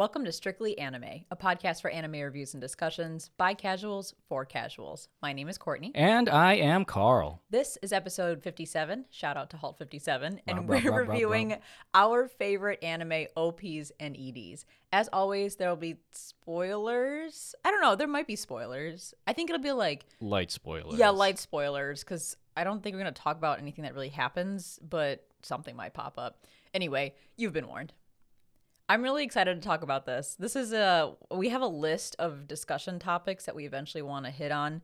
Welcome to Strictly Anime, a podcast for anime reviews and discussions by casuals for casuals. My name is Courtney. And I am Carl. This is episode 57. Shout out to Halt 57. And we're reviewing our favorite anime OPs and EDs. As always, there will be spoilers. I don't know. There might be spoilers. I think it'll be like, Light spoilers. yeah, light spoilers, because I don't think we're going to talk about anything that really happens, but something might pop up. Anyway, you've been warned. I'm really excited to talk about this. This is a we have a list of discussion topics that we eventually want to hit on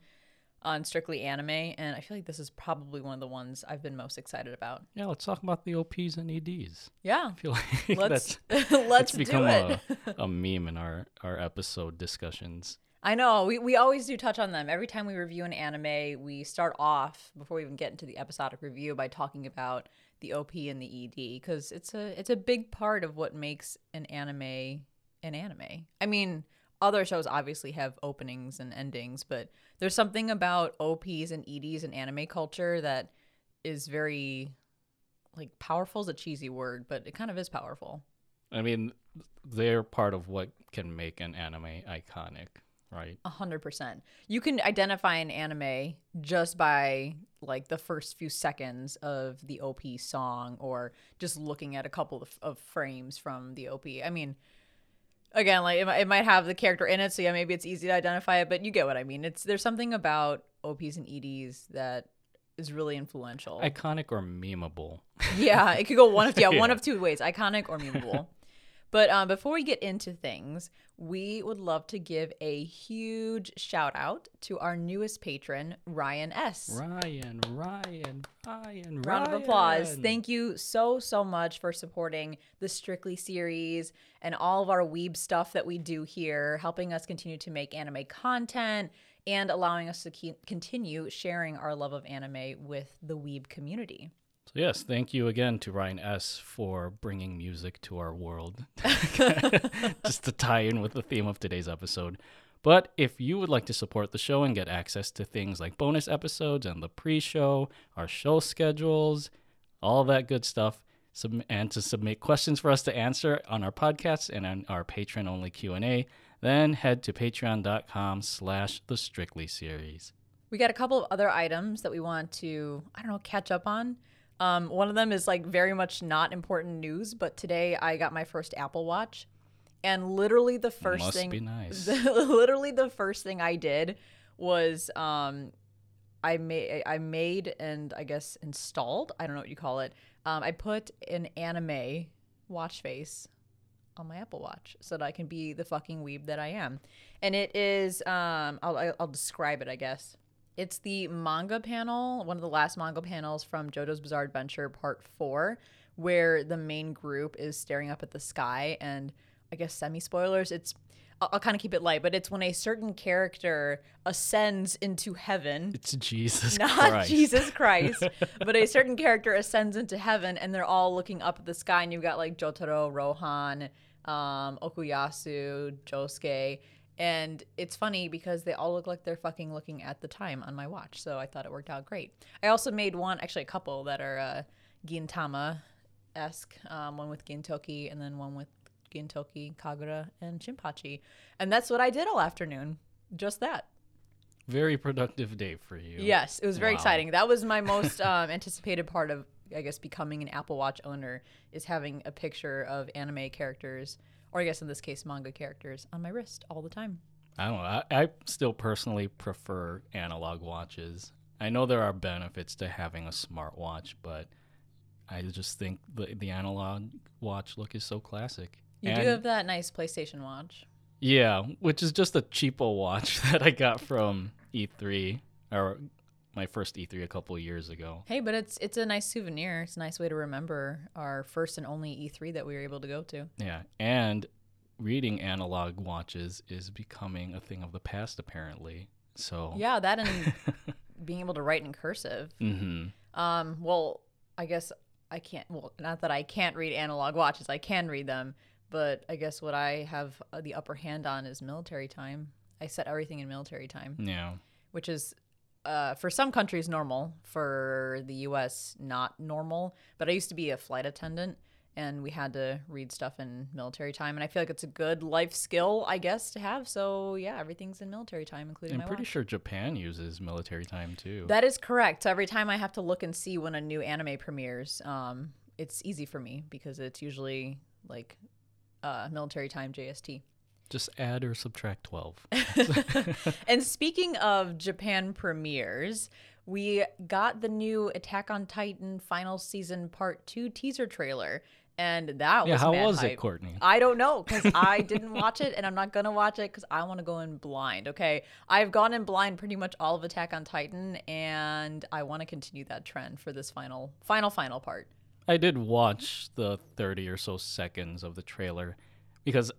on strictly anime and I feel like this is probably one of the ones I've been most excited about. Yeah, let's talk about the OPs and EDs. Yeah. I feel like Let's that's let's do become it. a, a meme in our, our episode discussions. I know. We, we always do touch on them. Every time we review an anime, we start off before we even get into the episodic review by talking about the OP and the ED because it's a it's a big part of what makes an anime an anime. I mean, other shows obviously have openings and endings, but there's something about OPs and EDs in anime culture that is very like powerful is a cheesy word, but it kind of is powerful. I mean, they're part of what can make an anime iconic, right? A hundred percent. You can identify an anime just by like the first few seconds of the OP song, or just looking at a couple of, of frames from the OP. I mean, again, like it, might- it might have the character in it, so yeah, maybe it's easy to identify it. But you get what I mean. It's there's something about OPs and EDs that is really influential. Iconic or memeable. yeah, it could go one of yeah, one of two ways, iconic or memeable. But um, before we get into things, we would love to give a huge shout out to our newest patron, Ryan S. Ryan, Ryan, Ryan, Round of applause. Thank you so, so much for supporting the Strictly series and all of our weeb stuff that we do here, helping us continue to make anime content and allowing us to keep, continue sharing our love of anime with the weeb community. So yes, thank you again to Ryan S for bringing music to our world. Just to tie in with the theme of today's episode. But if you would like to support the show and get access to things like bonus episodes and the pre-show, our show schedules, all that good stuff, sub- and to submit questions for us to answer on our podcasts and on our patron-only Q&A, then head to patreon.com slash the Strictly series. We got a couple of other items that we want to, I don't know, catch up on. Um, one of them is like very much not important news, but today I got my first Apple Watch, and literally the first Must thing, be nice. literally the first thing I did was um, I made I made and I guess installed. I don't know what you call it. Um, I put an anime watch face on my Apple Watch so that I can be the fucking weeb that I am. And it is um I'll- I'll describe it, I guess. It's the manga panel, one of the last manga panels from JoJo's Bizarre Adventure Part 4 where the main group is staring up at the sky. And I guess semi spoilers, it's I'll, I'll kind of keep it light, but it's when a certain character ascends into heaven. It's Jesus not Christ. Jesus Christ, but a certain character ascends into heaven, and they're all looking up at the sky, and you've got like Jotaro, Rohan, um, Okuyasu, Josuke, and it's funny because they all look like they're fucking looking at the time on my watch, so I thought it worked out great. I also made one, actually a couple that are uh, Gintama esque, um, one with Gintoki, and then one with Gintoki, Kagura, and Shinpachi, and that's what I did all afternoon. Just that. Very productive day for you. Yes, it was very Wow. exciting. That was my most um, anticipated part of, I guess, becoming an Apple Watch owner is having a picture of anime characters, or I guess in this case, manga characters, on my wrist all the time. I don't know. I, I still personally prefer analog watches. I know there are benefits to having a smartwatch, but I just think the, the analog watch look is so classic. You And- do have that nice PlayStation Watch. Yeah, which is just a cheapo watch that I got from E3 or my first E3 a couple of years ago. Hey, but it's it's a nice souvenir. It's a nice way to remember our first and only E3 that we were able to go to. Yeah, and reading analog watches is becoming a thing of the past apparently. So Yeah, that and being able to write in cursive. mhm. Um, well, I guess I can't. Well, not that I can't read analog watches. I can read them, but I guess what I have uh, the upper hand on is military time. I set everything in military time, Yeah. which is uh, for some countries normal. For the U.S., not normal. But I used to be a flight attendant, and we had to read stuff in military time. And I feel like it's a good life skill, I guess, to have. So yeah, everything's in military time, including I'm pretty watch. sure Japan uses military time too. That is correct. So every time I have to look and see when a new anime premieres, um, it's easy for me because it's usually like uh, military time JST. Just add or subtract 12. and speaking of Japan premieres, we got the new Attack on Titan final season part two teaser trailer. And that was yeah, how mad was hype. it, Courtney? I don't know because I didn't watch it and I'm not gonna watch it because I want to go in blind. Okay, I've gone in blind pretty much all of Attack on Titan, and I want to continue that trend for this final, final, final part. I did watch the 30 or so seconds of the trailer because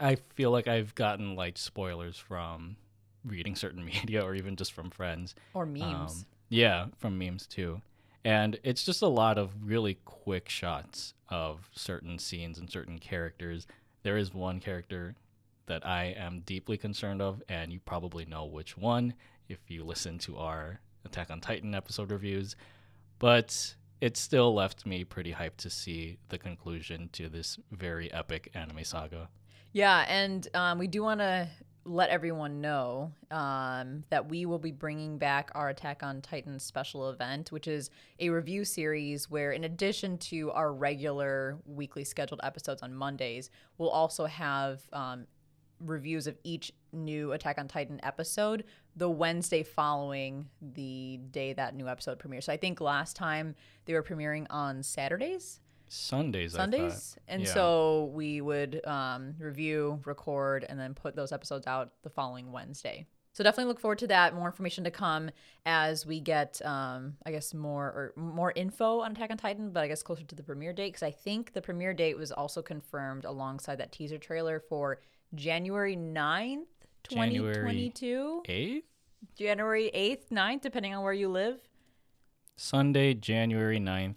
I feel like I've gotten like spoilers from reading certain media or even just from friends. Or memes. Um, yeah, from memes too. And it's just a lot of really quick shots of certain scenes and certain characters. There is one character that I am deeply concerned of, and you probably know which one if you listen to our Attack on Titan episode reviews. But it still left me pretty hyped to see the conclusion to this very epic anime saga. Yeah, and um, we do want to let everyone know um, that we will be bringing back our Attack on Titan special event, which is a review series where, in addition to our regular weekly scheduled episodes on Mondays, we'll also have um, reviews of each new Attack on Titan episode the Wednesday following the day that new episode premieres. So I think last time they were premiering on Saturdays. Sundays, Sundays, and Yeah. so we would um, review, record, and then put those episodes out the following Wednesday. So definitely look forward to that. More information to come as we get, um, I guess, more or more info on Attack on Titan, but I guess closer to the premiere date because I think the premiere date was also confirmed alongside that teaser trailer for January 9th, January 2022. Eighth? January 8th, 9th, depending on where you live Sunday, January 9th,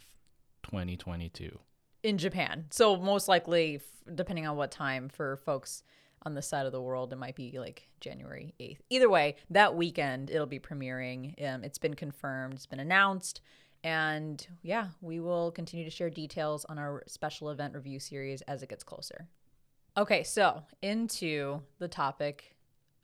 2022. in Japan. So most likely, depending on what time for folks on this side of the world, it might be like January 8th. Either way, that weekend it'll be premiering. Um, it's been confirmed, it's been announced. And yeah, we will continue to share details on our special event review series as it gets closer. Okay, so into the topic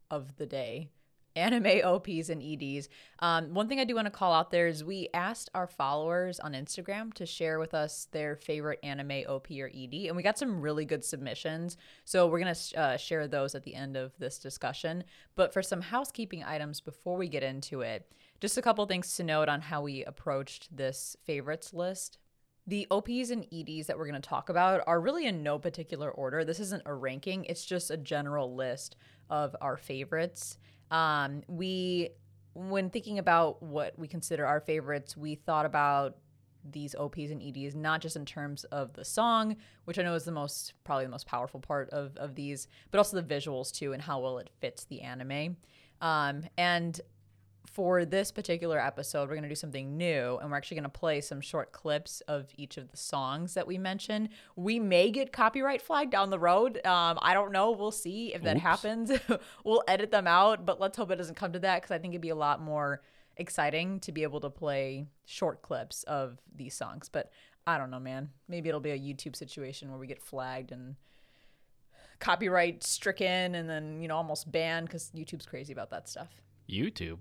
of the day anime OPs and EDs. Um, one thing I do want to call out there is we asked our followers on Instagram to share with us their favorite anime OP or ED, and we got some really good submissions. So we're going to uh, share those at the end of this discussion. But for some housekeeping items before we get into it, just a couple things to note on how we approached this favorites list. The OPs and EDs that we're going to talk about are really in no particular order. This isn't a ranking, it's just a general list of our favorites. Um, we, when thinking about what we consider our favorites, we thought about these OPs and EDs not just in terms of the song, which I know is the most probably the most powerful part of of these, but also the visuals too and how well it fits the anime. Um, and for this particular episode, we're going to do something new and we're actually going to play some short clips of each of the songs that we mentioned. We may get copyright flagged down the road. Um, I don't know. We'll see if that Oops. happens. we'll edit them out, but let's hope it doesn't come to that because I think it'd be a lot more exciting to be able to play short clips of these songs. But I don't know, man. Maybe it'll be a YouTube situation where we get flagged and copyright stricken and then, you know, almost banned because YouTube's crazy about that stuff. YouTube.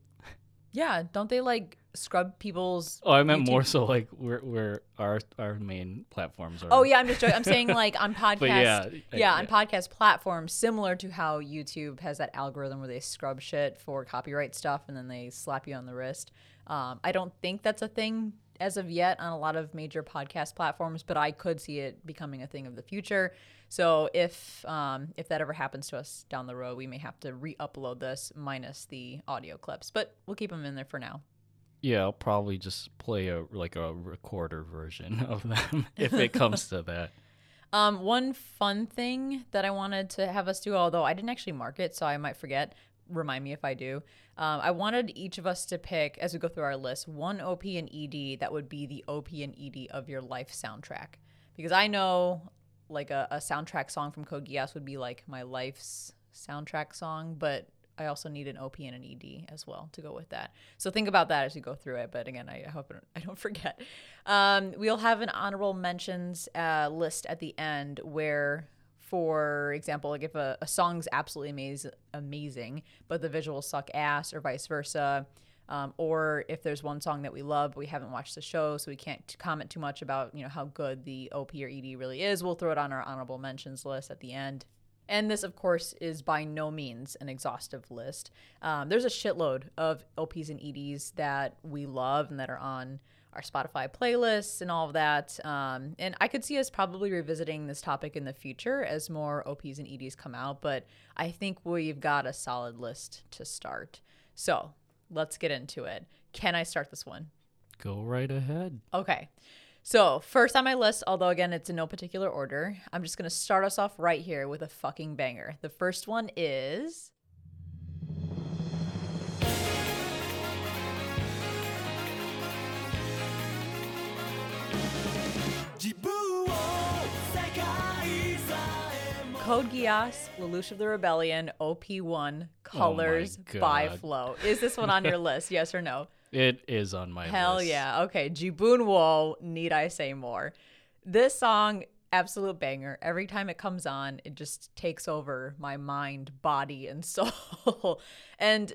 Yeah, don't they like scrub people's? Oh, I meant YouTube- more so like where where our our main platforms are. Oh yeah, I'm just joking. I'm saying like on podcast. yeah, yeah, I- on podcast platforms, similar to how YouTube has that algorithm where they scrub shit for copyright stuff and then they slap you on the wrist. Um, I don't think that's a thing as of yet on a lot of major podcast platforms, but I could see it becoming a thing of the future. So if um, if that ever happens to us down the road, we may have to re-upload this minus the audio clips, but we'll keep them in there for now. Yeah, I'll probably just play a like a recorder version of them if it comes to that. Um, one fun thing that I wanted to have us do, although I didn't actually mark it, so I might forget. Remind me if I do. Um, I wanted each of us to pick, as we go through our list, one OP and ED that would be the OP and ED of your life soundtrack. Because I know, like, a, a soundtrack song from Code Geass would be like my life's soundtrack song, but I also need an OP and an ED as well to go with that. So think about that as you go through it. But again, I, hope I don't forget. Um, we'll have an honorable mentions uh, list at the end where for example, like if a, a song's absolutely amaz- amazing, but the visuals suck ass, or vice versa, um, or if there's one song that we love, but we haven't watched the show, so we can't comment too much about you know how good the OP or ED really is, we'll throw it on our honorable mentions list at the end. And this, of course, is by no means an exhaustive list. Um, there's a shitload of OPs and EDs that we love and that are on our Spotify playlists and all of that. Um, and I could see us probably revisiting this topic in the future as more OPs and EDs come out, but I think we've got a solid list to start. So let's get into it. Can I start this one? Go right ahead. Okay. So, first on my list, although again it's in no particular order, I'm just going to start us off right here with a fucking banger. The first one is Code Geass, Lelouch of the Rebellion, OP1, Colors by Flow. Is this one on your list? Yes or no? It is on my Hell list. Hell yeah. Okay. Jibun Wo, need I say more? This song, absolute banger. Every time it comes on, it just takes over my mind, body, and soul. and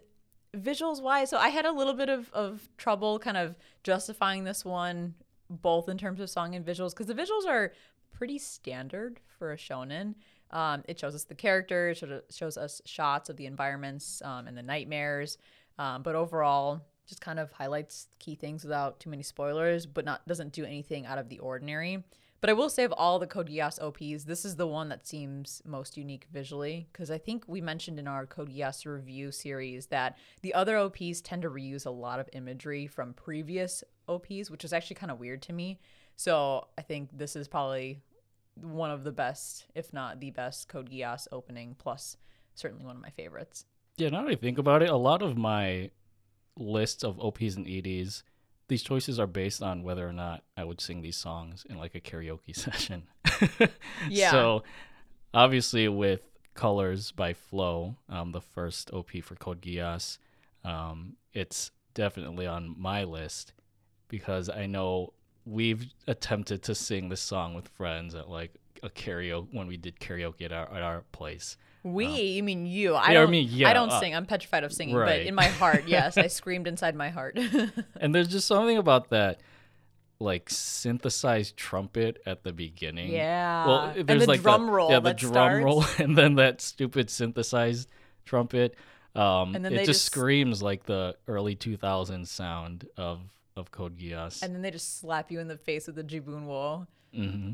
visuals wise, so I had a little bit of, of trouble kind of justifying this one, both in terms of song and visuals, because the visuals are pretty standard for a shonen. Um, it shows us the characters, shows us shots of the environments um, and the nightmares. Um, but overall, just kind of highlights key things without too many spoilers, but not doesn't do anything out of the ordinary. But I will say of all the Code Geass OPs, this is the one that seems most unique visually because I think we mentioned in our Code Geass review series that the other OPs tend to reuse a lot of imagery from previous OPs, which is actually kind of weird to me. So I think this is probably one of the best, if not the best, Code Geass opening, plus certainly one of my favorites. Yeah, now that I think about it, a lot of my lists of OPs and EDs, these choices are based on whether or not I would sing these songs in like a karaoke session. yeah. So obviously with Colors by Flow, um, the first OP for Code Geass, um, it's definitely on my list because I know we've attempted to sing this song with friends at like a karaoke when we did karaoke at our at our place. We, um, you mean you? I yeah, don't. I mean, yeah, I don't uh, sing. I'm petrified of singing, right. but in my heart, yes, I screamed inside my heart. and there's just something about that, like synthesized trumpet at the beginning. Yeah. Well, there's and the like drum roll. Yeah, the drum starts. roll, and then that stupid synthesized trumpet. Um, and then it just, just screams like the early 2000s sound of of Code Geass. And then they just slap you in the face with the Jibun Wo. Mm-hmm.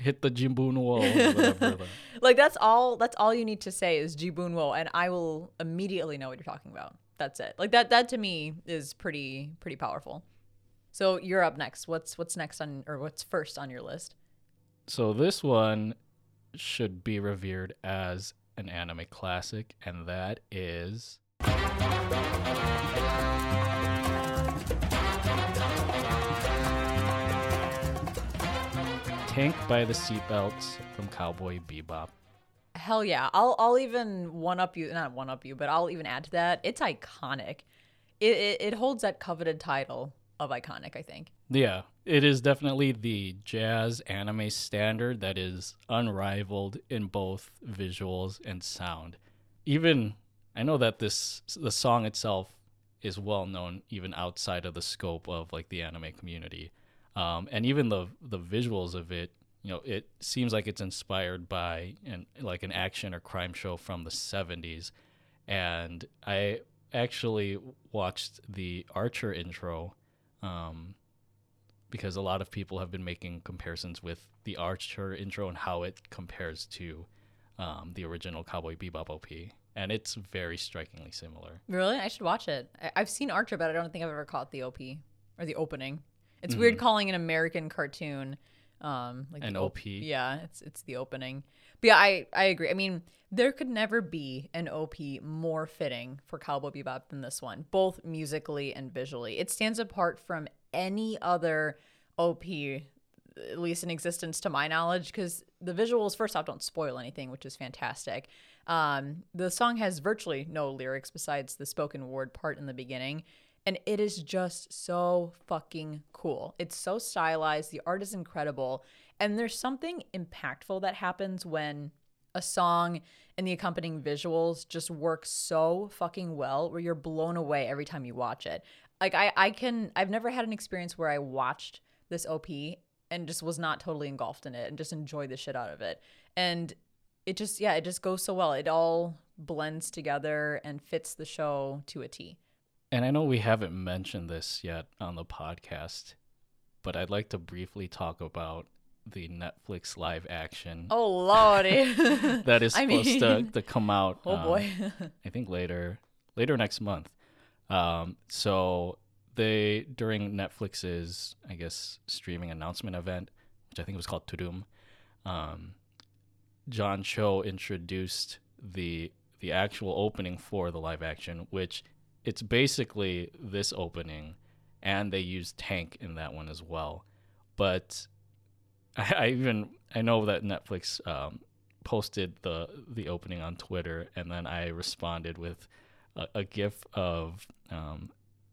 Hit the Jibun Wo. like that's all. That's all you need to say is Jibun Wo, and I will immediately know what you're talking about. That's it. Like that. That to me is pretty pretty powerful. So you're up next. What's what's next on or what's first on your list? So this one should be revered as an anime classic, and that is. Tank by the Seatbelts from Cowboy Bebop. Hell yeah. I'll I'll even one up you not one up you, but I'll even add to that. It's iconic. It, it, it holds that coveted title of iconic, I think. Yeah. It is definitely the jazz anime standard that is unrivaled in both visuals and sound. Even I know that this the song itself is well known even outside of the scope of like the anime community um, and even the the visuals of it you know it seems like it's inspired by an like an action or crime show from the 70s and i actually watched the archer intro um, because a lot of people have been making comparisons with the archer intro and how it compares to um, the original cowboy bebop op and it's very strikingly similar. Really? I should watch it. I- i've seen archer but i don't think i've ever caught the op or the opening it's mm-hmm. weird calling an American cartoon um like an OP. Yeah, it's it's the opening. But yeah, I I agree. I mean, there could never be an OP more fitting for Cowboy Bebop than this one, both musically and visually. It stands apart from any other OP at least in existence to my knowledge because the visuals first off don't spoil anything which is fantastic Um, the song has virtually no lyrics besides the spoken word part in the beginning. And it is just so fucking cool. It's so stylized. The art is incredible. And there's something impactful that happens when a song and the accompanying visuals just work so fucking well where you're blown away every time you watch it. Like I I can I've never had an experience where I watched this OP and just was not totally engulfed in it and just enjoyed the shit out of it. And it just yeah, it just goes so well. It all blends together and fits the show to a T. And I know we haven't mentioned this yet on the podcast, but I'd like to briefly talk about the Netflix live action Oh lordy. that is I supposed to, to come out. oh um, boy. I think later later next month. Um, so they during Netflix's I guess streaming announcement event, which I think was called Tudum, um, John Cho introduced the the actual opening for the live action, which it's basically this opening, and they use Tank in that one as well. But I, I even I know that Netflix um, posted the the opening on Twitter, and then I responded with a, a gif of um,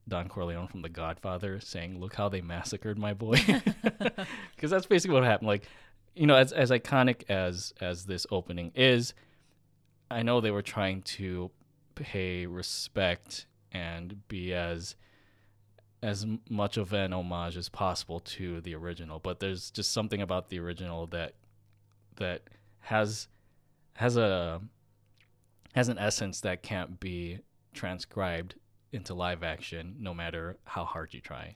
Don Corleone from The Godfather saying, "Look how they massacred my boy," because that's basically what happened. Like, you know, as as iconic as as this opening is, I know they were trying to pay respect and be as as much of an homage as possible to the original but there's just something about the original that that has has a has an essence that can't be transcribed into live action no matter how hard you try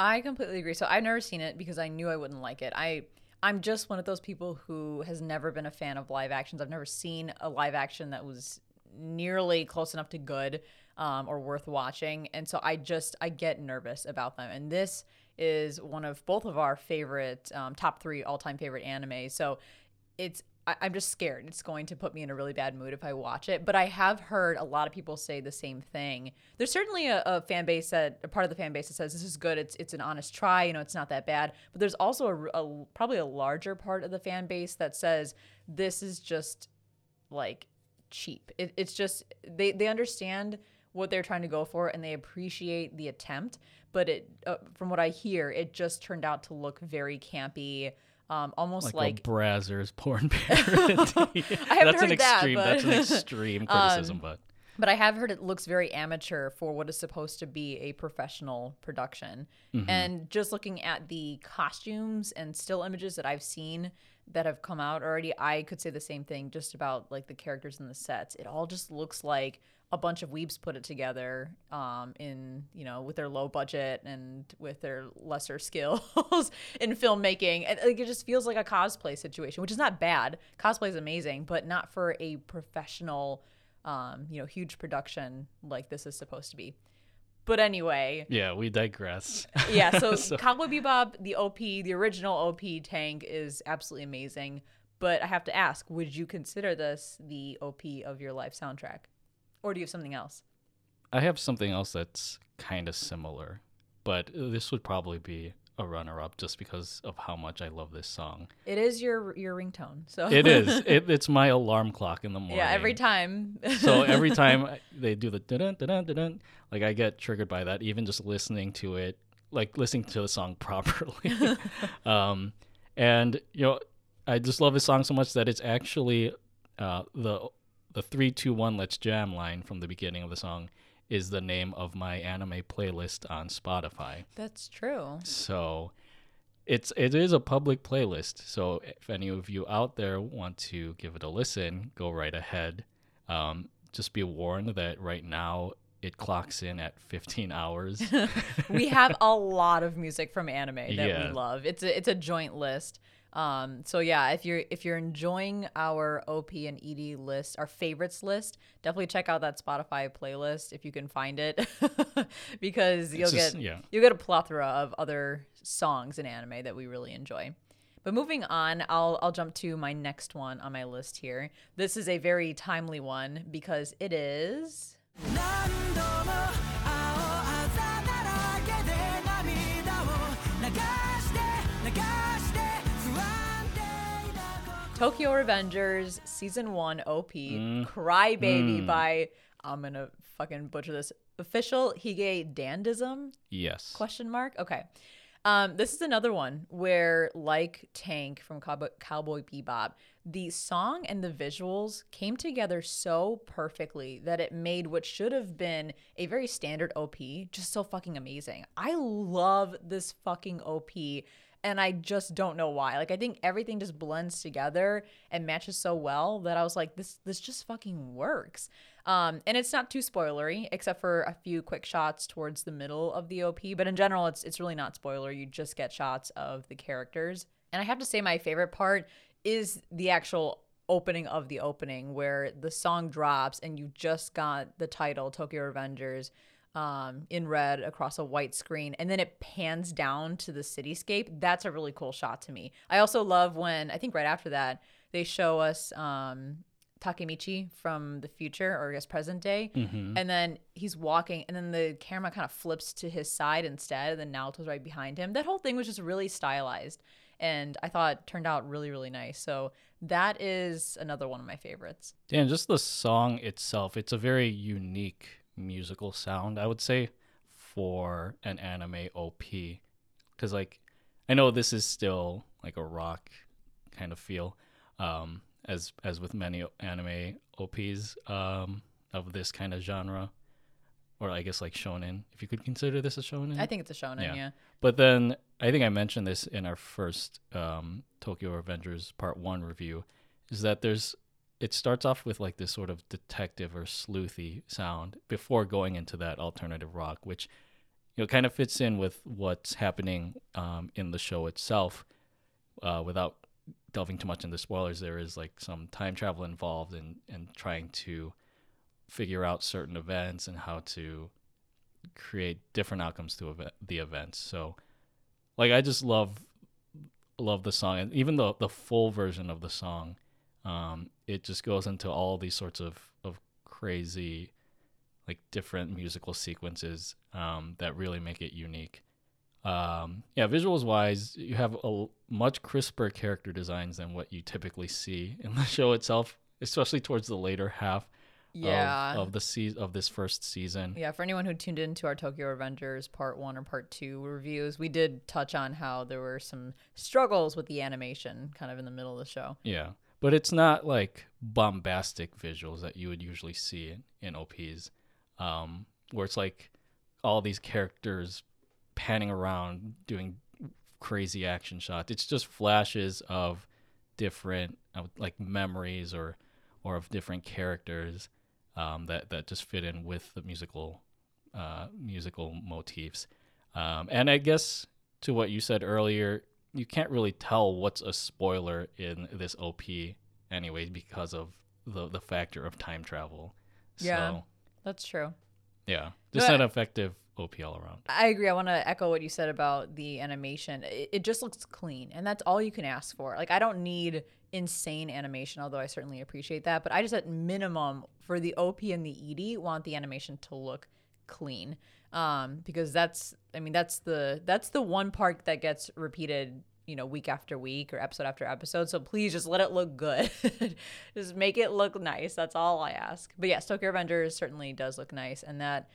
I completely agree. So I've never seen it because I knew I wouldn't like it. I I'm just one of those people who has never been a fan of live actions. I've never seen a live action that was nearly close enough to good um, or worth watching, and so I just I get nervous about them. And this is one of both of our favorite um, top three all time favorite anime. So it's I, I'm just scared it's going to put me in a really bad mood if I watch it. But I have heard a lot of people say the same thing. There's certainly a, a fan base that a part of the fan base that says this is good. It's it's an honest try. You know, it's not that bad. But there's also a, a probably a larger part of the fan base that says this is just like cheap. It, it's just they they understand what they're trying to go for and they appreciate the attempt. But it uh, from what I hear, it just turned out to look very campy. Um, almost like, like a Brazzers porn parody. I haven't that's an heard that, extreme that's an extreme criticism Um, but But I have heard it looks very amateur for what is supposed to be a professional production. And just looking at the costumes and still images that I've seen that have come out already, I could say the same thing just about like the characters and the sets. It all just looks like a bunch of weebs put it together um, in, you know, with their low budget and with their lesser skills in filmmaking. And like, it just feels like a cosplay situation, which is not bad. Cosplay is amazing, but not for a professional um, you know, huge production like this is supposed to be. But anyway, yeah we digress yeah, so, So- Cowboy Bebop, the OP, the original OP tank is absolutely amazing. But I have to ask, would you consider this the OP of your live soundtrack? Or do you have something else? I have something else that's kind of similar, but this would probably be a runner-up just because of how much I love this song. It is your your ringtone. So It is. It, it's my alarm clock in the morning. yeah, every time. so every time they do the dun dun dun dun, like I get triggered by that. Even just listening to it, like listening to the song properly. um, and you know, I just love this song so much that it's actually uh, the the three two one let's jam line from the beginning of the song is the name of my anime playlist on Spotify. That's true. So it's it is a public playlist. So if any of you out there want to give it a listen, go right ahead. Um, just be warned that right now it clocks in at 15 hours. we have a lot of music from anime that Yeah. we love. It's a it's a joint list. Um, so yeah, if you're if you're enjoying our OP and ED list, our favorites list, definitely check out that Spotify playlist if you can find it, because you'll just- get yeah. you'll get a plethora of other songs in anime that we really enjoy. But moving on, I'll I'll jump to my next one on my list here. This is a very timely one because it is Tokyo Revengers season one OP Mm. Cry Baby by I'm gonna fucking butcher this official Hige Dandism? Yes. question mark? Okay. Um, this is another one where like tank from cowboy, cowboy bebop the song and the visuals came together so perfectly that it made what should have been a very standard op just so fucking amazing. I love this fucking op and I just don't know why. Like I think everything just blends together and matches so well that I was like, this this just fucking works. Um, and it's not too spoilery, except for a few quick shots towards the middle of the OP. But in general, it's it's really not spoiler. You just get shots of the characters. And I have to say, my favorite part is the actual opening of the opening, where the song drops and you just got the title Tokyo Revengers um, in red across a white screen, and then it pans down to the cityscape. That's a really cool shot to me. I also love when I think right after that they show us um, Takemichi from the future or I guess present day, and then he's walking, and then the camera kind of flips to his side instead, and then Naoto's right behind him. That whole thing was just really stylized, and I thought turned out really really nice. So that is another one of my favorites. And just the song itself, it's a very unique musical sound, I would say, for an anime OP. Because, like, I know this is still like a rock kind of feel, um, as as with many anime OPs um, of this kind of genre, or I guess like shonen, if you could consider this a shonen. I think it's a shonen, Yeah. yeah. But then I think I mentioned this in our first um, Tokyo Revengers Part One review, is that there's it starts off with like this sort of detective or sleuthy sound before going into that alternative rock, which you know kind of fits in with what's happening um, in the show itself. Uh, without delving too much into spoilers, there is like some time travel involved and and trying to figure out certain events and how to create different outcomes to the events. So, like, I just love love the song, and even the the full version of the song, um, it just goes into all these sorts of of crazy, like different musical sequences um, that really make it unique. Um, yeah, visuals wise, you have a much crisper character designs than what you typically see in the show itself, especially towards the later half Yeah. of, of the se- of this first season. Yeah, for anyone who tuned into our Tokyo Revengers Part 1 or Part 2 reviews, we did touch on how there were some struggles with the animation kind of in the middle of the show. Yeah, but it's not like bombastic visuals that you would usually see in, in OPs, um, where it's like all these characters panning around doing crazy action shots. It's just flashes of different like memories or or of different characters um, that that just fit in with the musical uh, musical motifs. Um, and I guess to what you said earlier, you can't really tell what's a spoiler in this OP anyway because of the the factor of time travel. Yeah. So, That's true. yeah, just an effective OP all around. I agree. I want to echo what you said about the animation. It, it just looks clean, and that's all you can ask for. Like, I don't need insane animation, although I certainly appreciate that. But I just, at minimum, for the OP and the ED, want the animation to look clean, um, because that's, I mean, that's the that's the one part that gets repeated. You know, week after week or episode after episode. So please just let it look good. just make it look nice. That's all I ask. But yes, Tokyo Revengers certainly does look nice, and that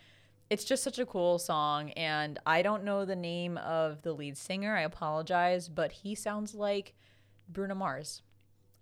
it's just such a cool song and i don't know the name of the lead singer i apologize but he sounds like bruno mars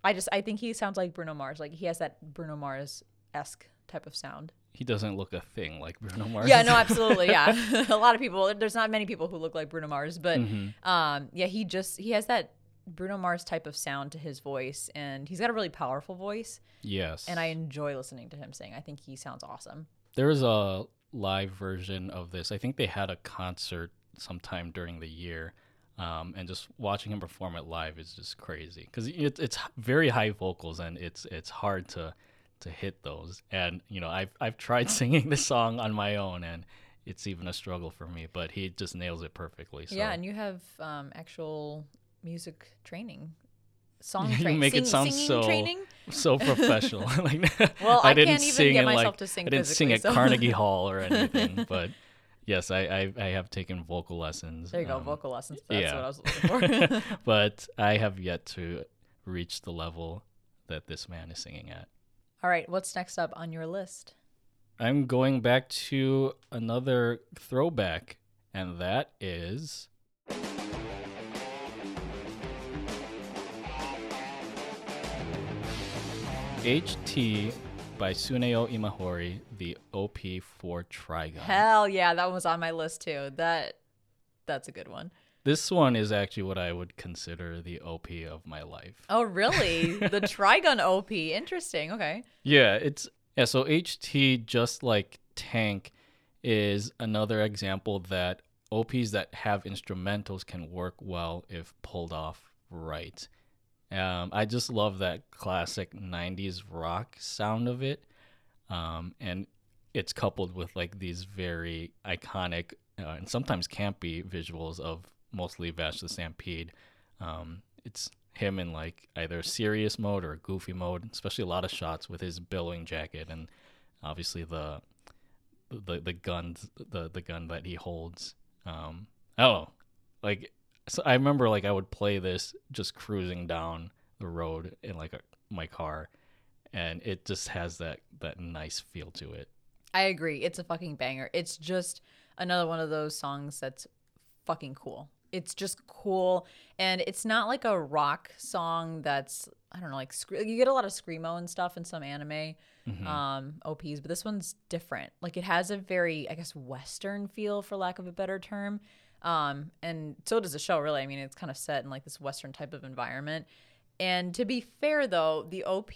i just i think he sounds like bruno mars like he has that bruno mars-esque type of sound He doesn't look a thing like Bruno Mars. yeah no absolutely yeah a lot of people there's not many people who look like bruno mars but Mm-hmm. um yeah he just he has that bruno mars type of sound to his voice and he's got a really powerful voice yes. and i enjoy listening to him sing i think he sounds awesome There is a live version of this. I think they had a concert sometime during the year, um, and just watching him perform it live is just crazy because it, it's very high vocals and it's it's hard to to hit those. And you know, I've I've tried singing this song on my own, and it's even a struggle for me. But he just nails it perfectly. So. Yeah, and you have um, actual music training, song You training, make it sound so- training. so professional. like, Well, I didn't can't even sing in, myself like, to sing I didn't sing at so- Carnegie Hall or anything, but yes, I, I I have taken vocal lessons. There you go, um, vocal lessons. That's yeah. what I was looking for. but I have yet to reach the level that this man is singing at. All right, what's next up on your list? I'm going back to another throwback, and that is. HT by Tsuneo Imahori, the OP for Trigun. Hell yeah, that one was on my list too. That that's a good one. This one is actually what I would consider the OP of my life. Oh, really? the Trigun OP. Interesting. Okay. Yeah, it's yeah. So HT, just like Tank, is another example that OPs that have instrumentals can work well if pulled off right. Um, I just love that classic '90s rock sound of it, um, and it's coupled with like these very iconic uh, and sometimes campy visuals of mostly Vash the Stampede. Um, it's him in like either serious mode or goofy mode, especially a lot of shots with his billowing jacket and obviously the the the guns the the gun that he holds. Um, I know, like so I remember like I would play this just cruising down the road in like a, my car, and it just has that that nice feel to it. I agree. It's a fucking banger. It's just another one of those songs that's fucking cool. It's just cool, and it's not like a rock song that's I don't know, like you get a lot of screamo and stuff in some anime um, OPs, but this one's different. Like it has a very, I guess, Western feel, for lack of a better term. Um, and so does the show, really. I mean, it's kind of set in like this Western type of environment. And to be fair, though, the OP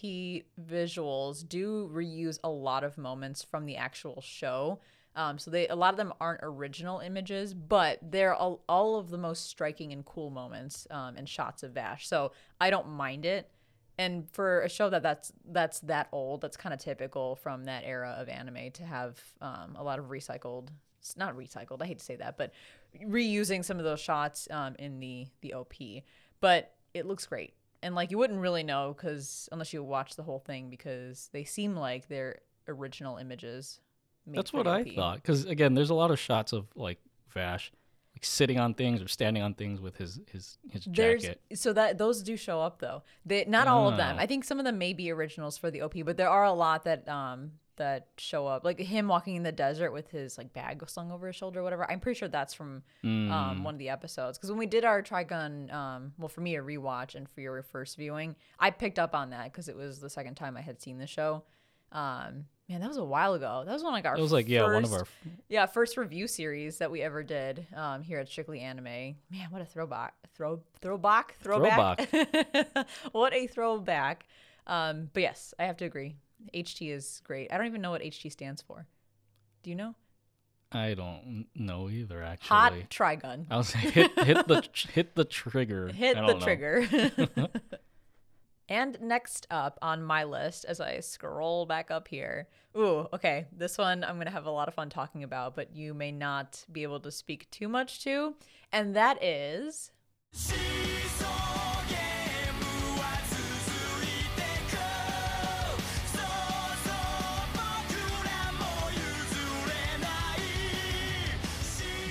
visuals do reuse a lot of moments from the actual show. Um, so they a lot of them aren't original images, but they're all, all of the most striking and cool moments um, and shots of Vash. So I don't mind it. And for a show that that's that's that old, that's kind of typical from that era of anime to have um, a lot of recycled, not recycled. I hate to say that, but reusing some of those shots um, in the the OP. But it looks great, and like you wouldn't really know because unless you watch the whole thing, because they seem like they're original images. That's what I thought. Because again, there's a lot of shots of like Vash, like sitting on things or standing on things with his his his There's jacket. so that those do show up though. They not all of them. Oh. I think some of them may be originals for the OP, but there are a lot that um that show up. Like him walking in the desert with his like bag slung over his shoulder or whatever. I'm pretty sure that's from Mm. um one of the episodes. Because when we did our Trigun, um, well for me a rewatch and for your first viewing, I picked up on that because it was the second time I had seen the show. Um, man, that was a while ago. That was one like our It was like yeah, one of our yeah, first review series that we ever did um, here at Strictly Anime. Man, what a throwback! Throw throwback throwback. what a throwback! Um, but yes, I have to agree. HT is great. I don't even know what HT stands for. Do you know? I don't know either actually. Hot Trigun. I was like, hit hit the hit the trigger. Hit the know. trigger. And next up on my list, as I scroll back up here, ooh, okay, this one I'm gonna have a lot of fun talking about, but you may not be able to speak too much to, and that is.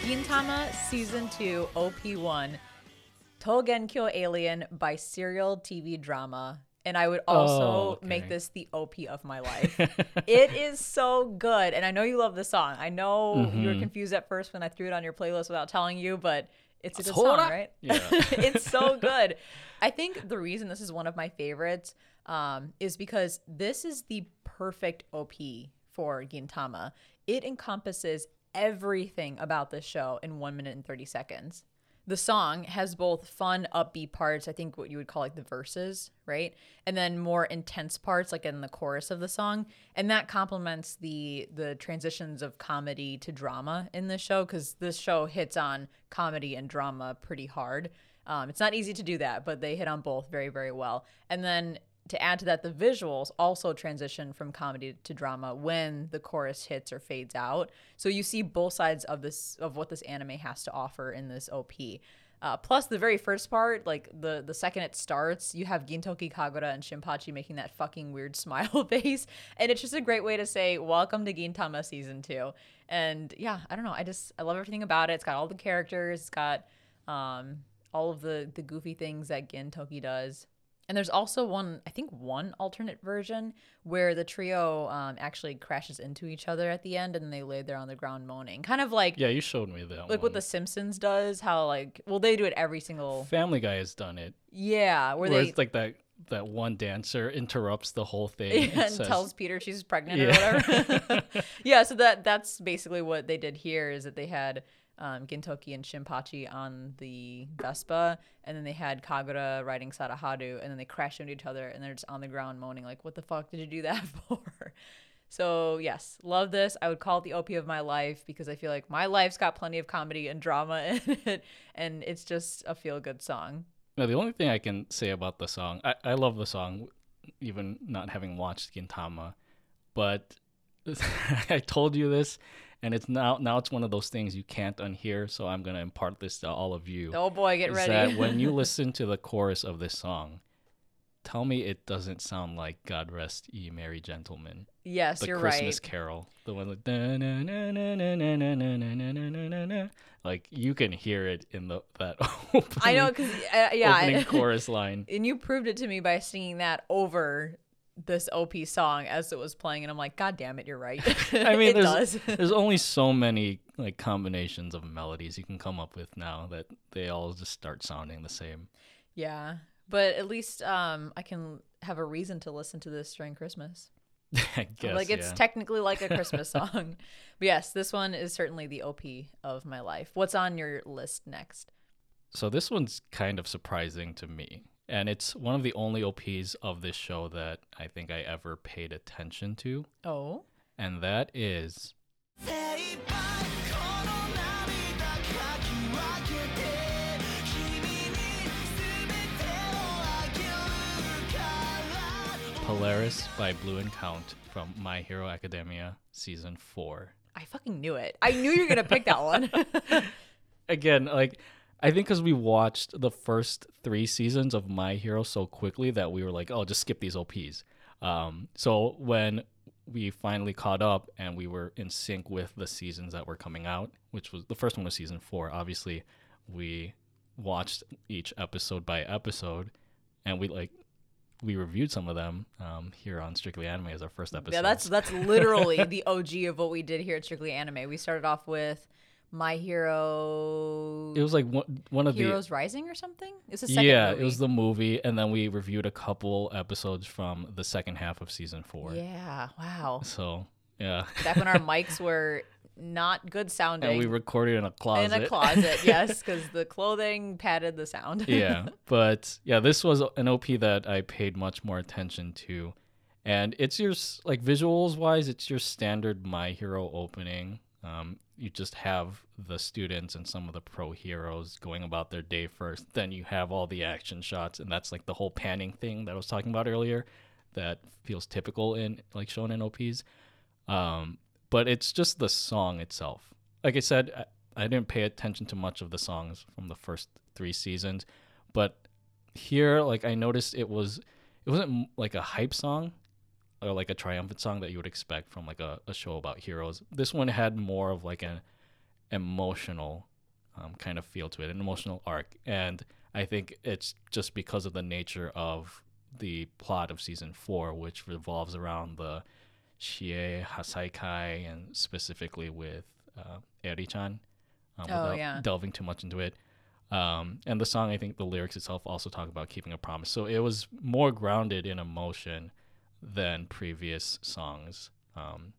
Gintama Season 2 OP1 Togenkyo Alien by Serial TV Drama. And I would also Oh, okay. make this the OP of my life. it is so good. And I know you love this song. I know you were Mhm. confused at first when I threw it on your playlist without telling you, but it's a good song, right? Yeah. it's so good. I think the reason this is one of my favorites um, is because this is the perfect OP for Gintama. It encompasses everything about this show in one minute and 30 seconds. The song has both fun, upbeat parts, I think what you would call like the verses, right? And then more intense parts, like in the chorus of the song. And that complements the the transitions of comedy to drama in this show, because this show hits on comedy and drama pretty hard. Um, it's not easy to do that, but they hit on both very, very well. And then to add to that, the visuals also transition from comedy to drama when the chorus hits or fades out. So you see both sides of this of what this anime has to offer in this OP. Uh, plus, the very first part, like the the second it starts, you have Gintoki Kagura and Shinpachi making that fucking weird smile face, and it's just a great way to say welcome to Gintama season two. And yeah, I don't know, I just I love everything about it. It's got all the characters, it's got um, all of the the goofy things that Gintoki does. And there's also one, I think, one alternate version where the trio um, actually crashes into each other at the end, and they lay there on the ground moaning, kind of like Yeah, you showed me that. like one. what The Simpsons does. How like, well, they do it every single, Family Guy has done it. yeah, where Where they it's like that that one dancer interrupts the whole thing and says- tells Peter she's pregnant or whatever. yeah, so that that's basically what they did here is that they had um, Gintoki and Shinpachi on the Vespa, and then they had Kagura riding Sadaharu, and then they crash into each other, and they're just on the ground moaning like, "What the fuck did you do that for?" So yes, love this. I would call it the OP of my life because I feel like my life's got plenty of comedy and drama in it, and it's just a feel good song. No, the only thing I can say about the song, I, I love the song, even not having watched Gintama, but I told you this, and it's now now it's one of those things you can't unhear. So I'm gonna impart this to all of you. Oh boy, get ready. that when you listen to the chorus of this song, tell me it doesn't sound like "God Rest Ye Merry Gentlemen," yes, the you're Christmas right. Christmas Carol, the one like like you can hear it in the that opening, I know because uh, yeah, opening chorus line. and you proved it to me by singing that over this OP song as it was playing, and I'm like, God damn it, you're right. I mean, it there's, does. there's only so many like combinations of melodies you can come up with now that they all just start sounding the same. yeah, but at least um, I can have a reason to listen to this during Christmas. I guess. like it's yeah. technically like a Christmas song. But yes, this one is certainly the OP of my life. What's on your list next? so this one's kind of surprising to me, and it's one of the only OPs of this show that I think I ever paid attention to. Oh. And that is. Polaris by Blue Encount from My Hero Academia season 4. I fucking knew it. I knew you were going to pick that one. Again, like I think because we watched the first three seasons of My Hero so quickly that we were like, oh, just skip these OPs. Um, so when we finally caught up and we were in sync with the seasons that were coming out, which was the first one was season four. Obviously, we watched each episode by episode, and we like we reviewed some of them um, here on Strictly Anime as our first episode. Yeah, that's that's literally the OG of what we did here at Strictly Anime. We started off with My Hero. it was like one, one of the Heroes Rising or something. It's the second yeah, movie. it was the movie, and then we reviewed a couple episodes from the second half of season four. Yeah, wow. So yeah, Back when our mics were not good sounding. and we recorded in a closet. in a closet, yes, because the clothing padded the sound. yeah, but yeah, this was an OP that I paid much more attention to, and it's your like visuals wise, it's your standard My Hero opening. Um, you just have the students and some of the pro heroes going about their day first. Then you have all the action shots, and that's like the whole panning thing that I was talking about earlier. That feels typical in like shonen OPs. Um, but it's just the song itself. Like I said, I, I didn't pay attention to much of the songs from the first three seasons, but here, like I noticed, it was it wasn't like a hype song or like a triumphant song that you would expect from like a, a show about heroes. This one had more of like an emotional um, kind of feel to it, an emotional arc, and I think it's just because of the nature of the plot of season four, which revolves around the Shie Hassaikai and specifically with uh, Eri-chan. Um, Oh, without yeah. delving too much into it. Um, and the song, I think the lyrics itself also talk about keeping a promise. So it was more grounded in emotion than previous songs. Um,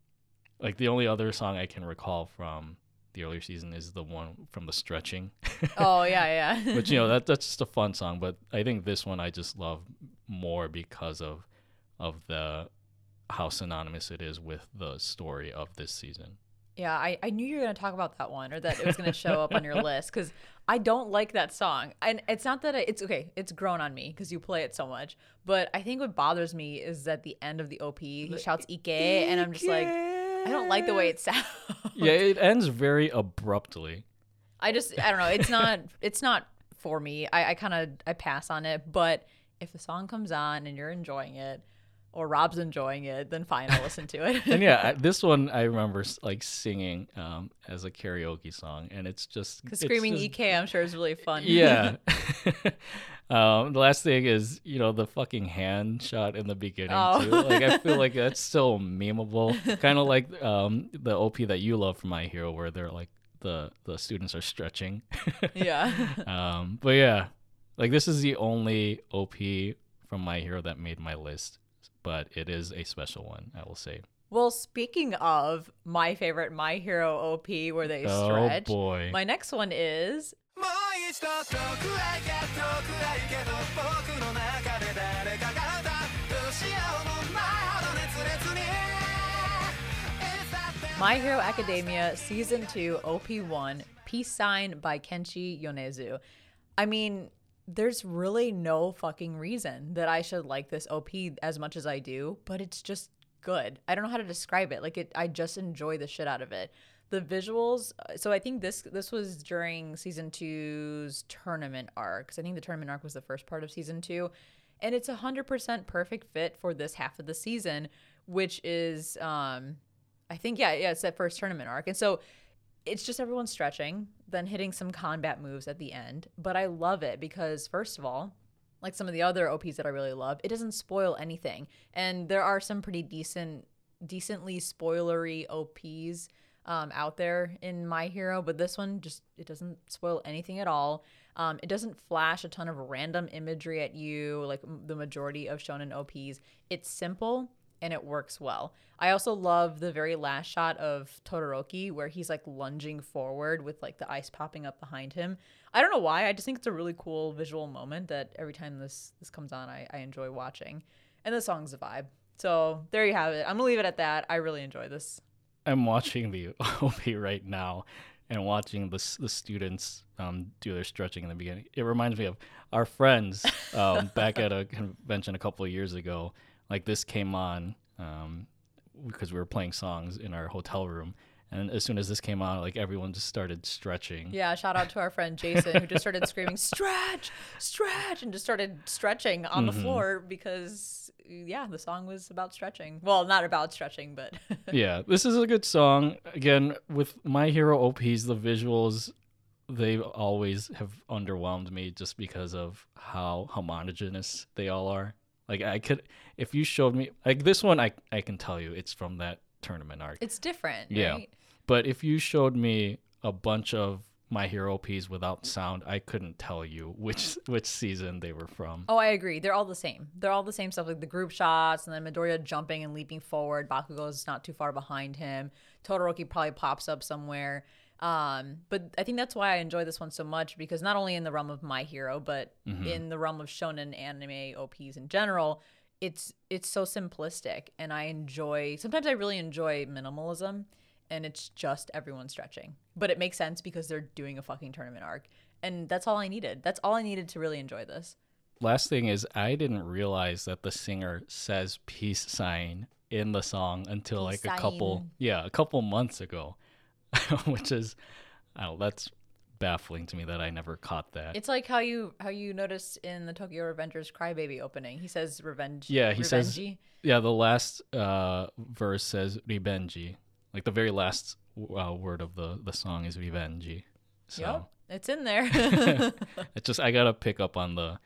like the only other song I can recall from the earlier season is the one from the stretching, Oh yeah, yeah. which you know that that's just a fun song. But I think this one I just love more because of of the how synonymous it is with the story of this season. Yeah, I, I knew you were going to talk about that one or that it was going to show up on your list because I don't like that song. And it's not that I, it's okay, it's grown on me because you play it so much. But I think what bothers me is at the end of the OP, he shouts Ike, and I'm just like, I don't like the way it sounds. Yeah, it ends very abruptly. I just, I don't know. It's not, it's not for me. I, I kind of, I pass on it. But if the song comes on and you're enjoying it, or Rob's enjoying it, then fine, I'll listen to it. and yeah, I- this one I remember like singing um, as a karaoke song, and it's just Because it's screaming just- EK, I'm sure is really fun. Yeah. um, the last thing is, you know, the fucking hand shot in the beginning Oh. too. Like I feel like that's so memeable. kind of like um, the OP that you love from My Hero, where they're like the the students are stretching. yeah. um, but yeah, like this is the only OP from My Hero that made my list, but it is a special one, I will say. Well, speaking of my favorite My Hero OP where they oh, stretch, boy. my next one is. My Hero Academia Season 2 OP1 Peace Sign by Kenshi Yonezu. I mean, there's really no fucking reason that I should like this OP as much as I do, but it's just good. I don't know how to describe it. Like it I just enjoy the shit out of it. The visuals, so I think this this was during season 2's tournament arc. I think the tournament arc was the first part of season 2 and it's a 100% perfect fit for this half of the season, which is um I think yeah, yeah, it's that first tournament arc. And so it's just everyone stretching, then hitting some combat moves at the end. But I love it because first of all, like some of the other OPs that I really love, it doesn't spoil anything. And there are some pretty decent decently spoilery OPs um, out there in My Hero, but this one just it doesn't spoil anything at all. Um, it doesn't flash a ton of random imagery at you like the majority of shonen OPs. It's simple and it works well. I also love the very last shot of Todoroki where he's like lunging forward with like the ice popping up behind him. I don't know why. I just think it's a really cool visual moment that every time this this comes on, I, I enjoy watching. And the song's a vibe. So there you have it. I'm gonna leave it at that. I really enjoy this. I'm watching the OP right now and watching the the students um, do their stretching in the beginning. It reminds me of our friends um, back at a convention a couple of years ago. Like this came on um, because we were playing songs in our hotel room, and as soon as this came on, like everyone just started stretching. Yeah, shout out to our friend Jason who just started screaming stretch, stretch, and just started stretching on the floor because yeah, the song was about stretching. Well, not about stretching, but yeah, this is a good song. Again, with My Hero OPs, the visuals they always have underwhelmed me just because of how homogenous they all are. Like I could if you showed me like this one I I can tell you it's from that tournament arc. it's different. Yeah. right? But if you showed me a bunch of My Hero OPs without sound, I couldn't tell you which which season they were from. Oh, I agree. They're all the same. They're all the same stuff, like the group shots, and then Midoriya jumping and leaping forward. Bakugo's not too far behind him. Todoroki probably pops up somewhere. Um, but I think that's why I enjoy this one so much because not only in the realm of My Hero, but in the realm of shonen anime OPs in general, it's it's so simplistic, and I enjoy. Sometimes I really enjoy minimalism, and it's just everyone stretching, but it makes sense because they're doing a fucking tournament arc, and that's all I needed. That's all I needed to really enjoy this. last thing is I didn't realize that the singer says peace sign in the song until Peace like a couple yeah, a couple months ago. Which is I don't know, that's baffling to me that I never caught that. It's like how you how you noticed in the Tokyo Revengers Crybaby opening. He says revenge. yeah, he says yeah, the last uh verse says revenge. Like the very last uh, word of the the song is revenge. So Yep, it's in there. it's just I got to pick up on the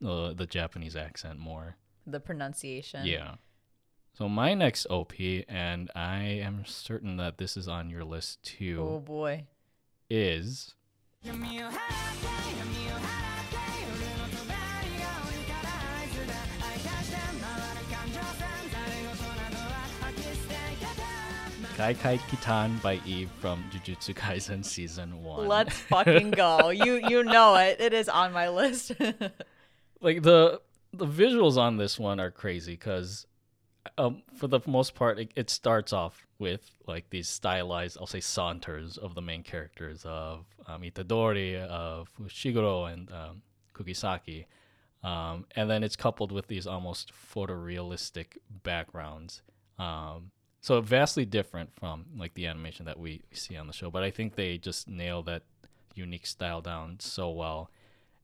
the the Japanese accent more. the pronunciation. Yeah. So my next OP, and I am certain that this is on your list too. Oh boy. is kai Kitan by Eve from Jujutsu Kaisen season one. Let's fucking go. you you know it. It is on my list. like the the visuals on this one are crazy because um, for the most part it, it starts off with like these stylized i'll say saunters of the main characters of um, itadori of shiguro and um, kugisaki. Um, and then it's coupled with these almost photorealistic backgrounds. Um, so vastly different from like the animation that we see on the show but i think they just nail that unique style down so well.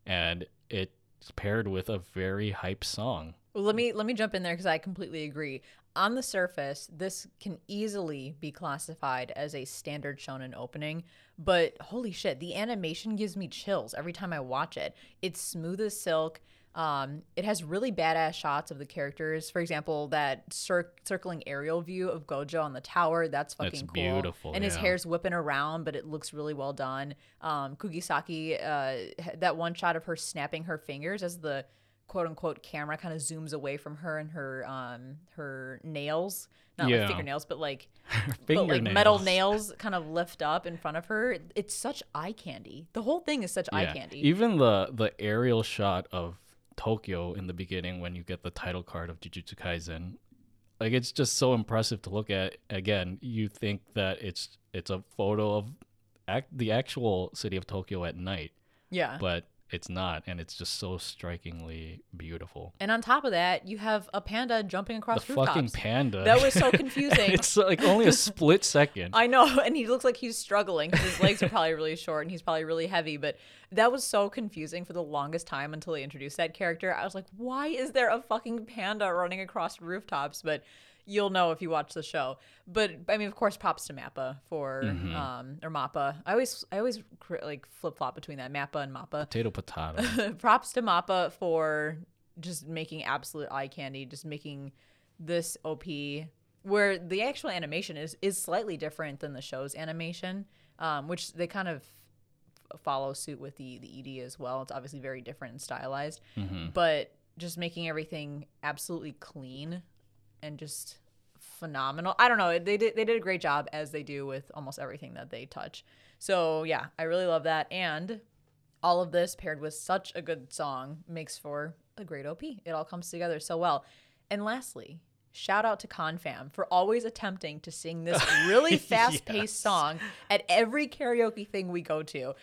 And it paired with a very hype song. Well, let me let me jump in there because I completely agree. On the surface, this can easily be classified as a standard shonen opening, but holy shit, the animation gives me chills every time I watch it. It's smooth as silk. Um, it has really badass shots of the characters. For example, that cir- circling aerial view of Gojo on the tower. That's fucking That's cool. beautiful, And his hair's whipping around, but it looks really well done. Um, Kugisaki, uh, that one shot of her snapping her fingers as the quote unquote camera kind of zooms away from her and her um her nails not Yeah. like fingernails but like but like metal nails kind of lift up in front of her it's such eye candy the whole thing is such eye candy Even the the aerial shot of Tokyo in the beginning when you get the title card of Jujutsu Kaisen, like it's just so impressive to look at. Again, you think that it's it's a photo of act, the actual city of Tokyo at night, yeah. But it's not, and it's just so strikingly beautiful. and on top of that you have a panda jumping across the rooftops fucking panda. that was so confusing it's like only a split second. I know, and he looks like he's struggling his legs are probably really short and he's probably really heavy. But that was so confusing for the longest time until they introduced that character. I was like, why is there a fucking panda running across rooftops? But you'll know if you watch the show. But I mean, of course, props to Mappa for um or Mappa. I always I always like flip flop between that Mappa and Mappa Potato potato. props to Mappa for just making absolute eye candy, just making this OP where the actual animation is is slightly different than the show's animation, um, which they kind of follow suit with the the ED as well. It's obviously very different and stylized, but just making everything absolutely clean and just phenomenal. I don't know. They did they did a great job as they do with almost everything that they touch. So yeah, I really love that. And all of this paired with such a good song makes for a great OP. It all comes together so well. And lastly, shout out to ConFam for always attempting to sing this really fast paced Yes. song at every karaoke thing we go to.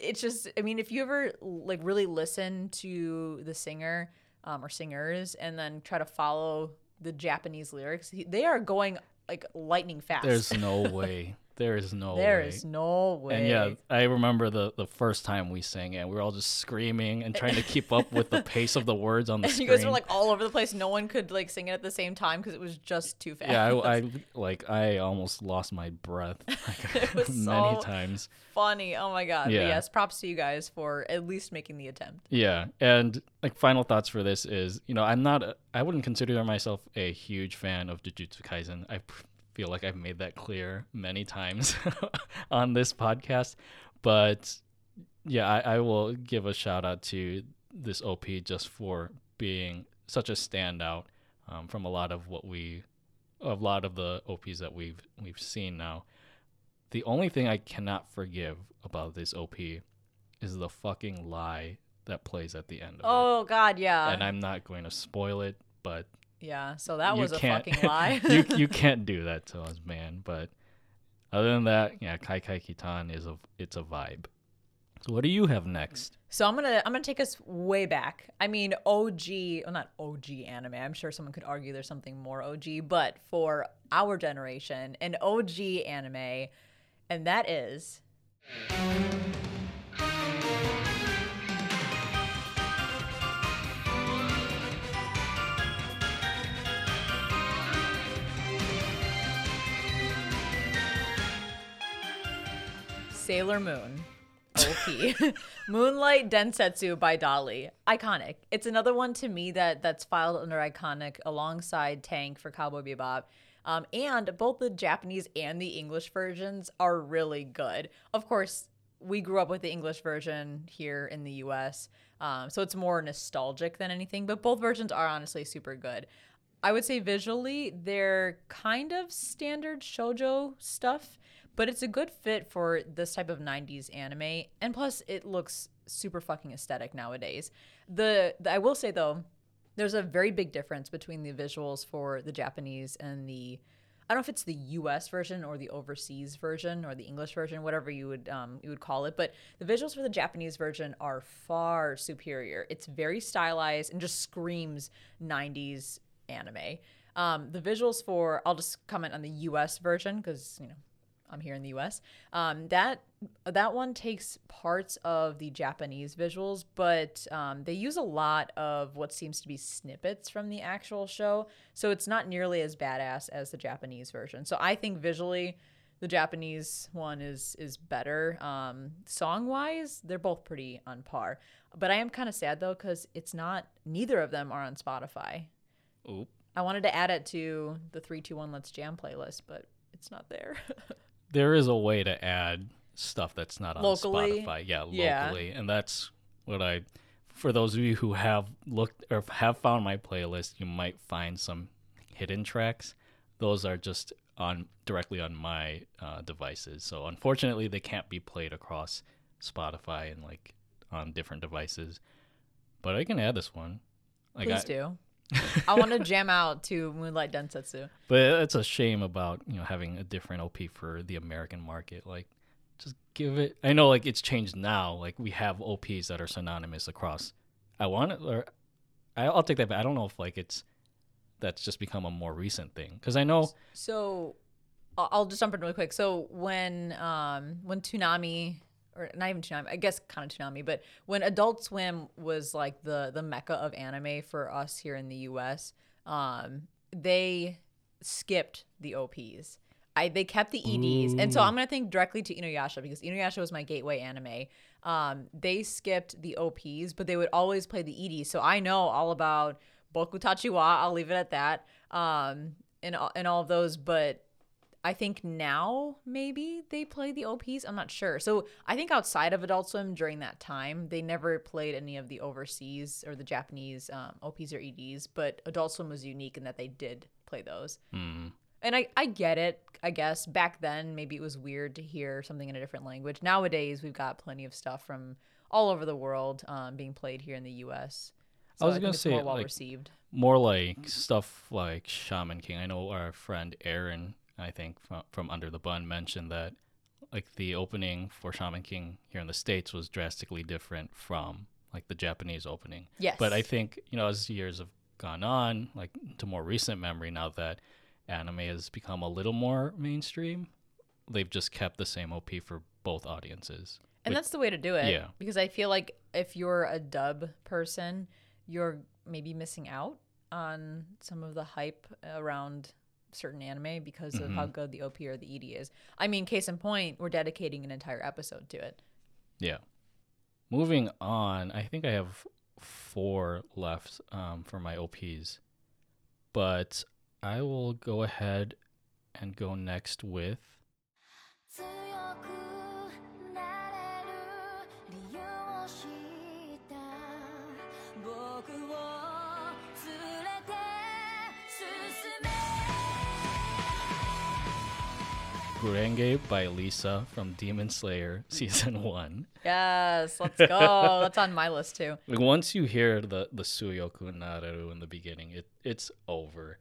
It's just, I mean, if you ever like really listen to the singer um, or singers and then try to follow the Japanese lyrics, he- they are going like lightning fast. There's no way. There is no There way. is no way. And yeah, I remember the the first time we sang it. We were all just screaming and trying to keep up with the pace of the words on the And you guys were like all over the place. No one could like sing it at the same time because it was just too fast. yeah, I, I like I almost lost my breath like, many so- times. funny. Oh my god. But Yeah. yes, props to you guys for at least making the attempt. Yeah, and like final thoughts for this is, you know, I'm not, a, I wouldn't consider myself a huge fan of Jujutsu Kaisen. I feel like I've made that clear many times on this podcast, but yeah, I, I will give a shout out to this OP just for being such a standout um, from a lot of what we, a lot of the OPs that we've we've seen now. The only thing I cannot forgive about this OP is the fucking lie that plays at the end of it. Oh god, yeah. And I'm not going to spoil it, but yeah. So that you was a fucking lie. you you can't do that to us, man. But other than that, yeah, Kai Kai Kitan is a it's a vibe. So what do you have next? so I'm gonna I'm gonna take us way back. I mean OG, well not OG anime. I'm sure someone could argue there's something more OG, but for our generation, an OG anime, and that is Sailor Moon. OP. Moonlight Densetsu by DALI. Iconic. It's another one to me that that's filed under iconic alongside Tank for Cowboy Bebop. Um, and both the Japanese and the English versions are really good. Of course, we grew up with the English version here in the US, um, so it's more nostalgic than anything, but both versions are honestly super good. I would say visually, they're kind of standard shojo stuff, but it's a good fit for this type of 90s anime. And plus, it looks super fucking aesthetic nowadays. The, the I will say though, there's a very big difference between the visuals for the Japanese and the I don't know if it's the U.S. version or the overseas version or the English version, whatever you would um, you would call it. But the visuals for the Japanese version are far superior. It's very stylized and just screams '90s anime. Um, the visuals for I'll just comment on the U.S. version because you know um, here in the U.S. Um, that that one takes parts of the Japanese visuals, but um, they use a lot of what seems to be snippets from the actual show, so it's not nearly as badass as the Japanese version. So I think visually, the Japanese one is is better. Um, song wise, they're both pretty on par. But I am kind of sad though because it's not. Neither of them are on Spotify. Oop. I wanted to add it to the three two one Let's Jam playlist, but it's not there. There is a way to add stuff that's not on Locally? Spotify. Yeah, Yeah. locally. And that's what I for those of you who have looked or have found my playlist, you might find some hidden tracks. Those are just on directly on my uh, devices. So unfortunately, they can't be played across Spotify and like on different devices. But I can add this one. Like Please I, do. I want to jam out to Moonlight Densetsu. But it's a shame about you know having a different OP for the American market. Like, just give it. I know like it's changed now. Like we have OPs that are synonymous across. I want it, or I- I'll take that. But I don't know if like it's that's just become a more recent thing because I know So I'll just jump in really quick. So when um when Toonami or not even Toonami, I guess kind of Toonami, but when Adult Swim was like the the mecca of anime for us here in the US, um they skipped the OPs. I they kept the EDs. And so I'm going to think directly to Inuyasha because Inuyasha was my gateway anime. Um they skipped the OPs, but they would always play the EDs. So I know all about Boku Tachi wa, I'll leave it at that. Um and all- and all of those, but I think now maybe they play the OPs. I'm not sure. So I think outside of Adult Swim during that time, they never played any of the overseas or the Japanese um, OPs or EDs. But Adult Swim was unique in that they did play those. mm, And I, I get it, I guess. Back then, maybe it was weird to hear something in a different language. Nowadays, we've got plenty of stuff from all over the world um, being played here in the U.S. So I was gonna say, more well like, received. more like stuff like Shaman King. I know our friend Aaron, I think from, from Under the Bun, mentioned that like the opening for Shaman King here in the states was drastically different from like the Japanese opening. Yes. But I think you know as years have gone on, like to more recent memory, now that anime has become a little more mainstream, they've just kept the same OP for both audiences. And Which- that's the way to do it. Yeah. Because I feel like if you're a dub person, you're maybe missing out on some of the hype around certain anime because of how good the OP or the ED is. I mean, case in point, we're dedicating an entire episode to it. Yeah. Moving on, I think I have four left um, for my OPs, but I will go ahead and go next with Gurenge by Lisa from Demon Slayer Season 1. Yes, let's go. That's on my list too. Like once you hear the, the Tsuyoku Nareru in the beginning, it, it's over.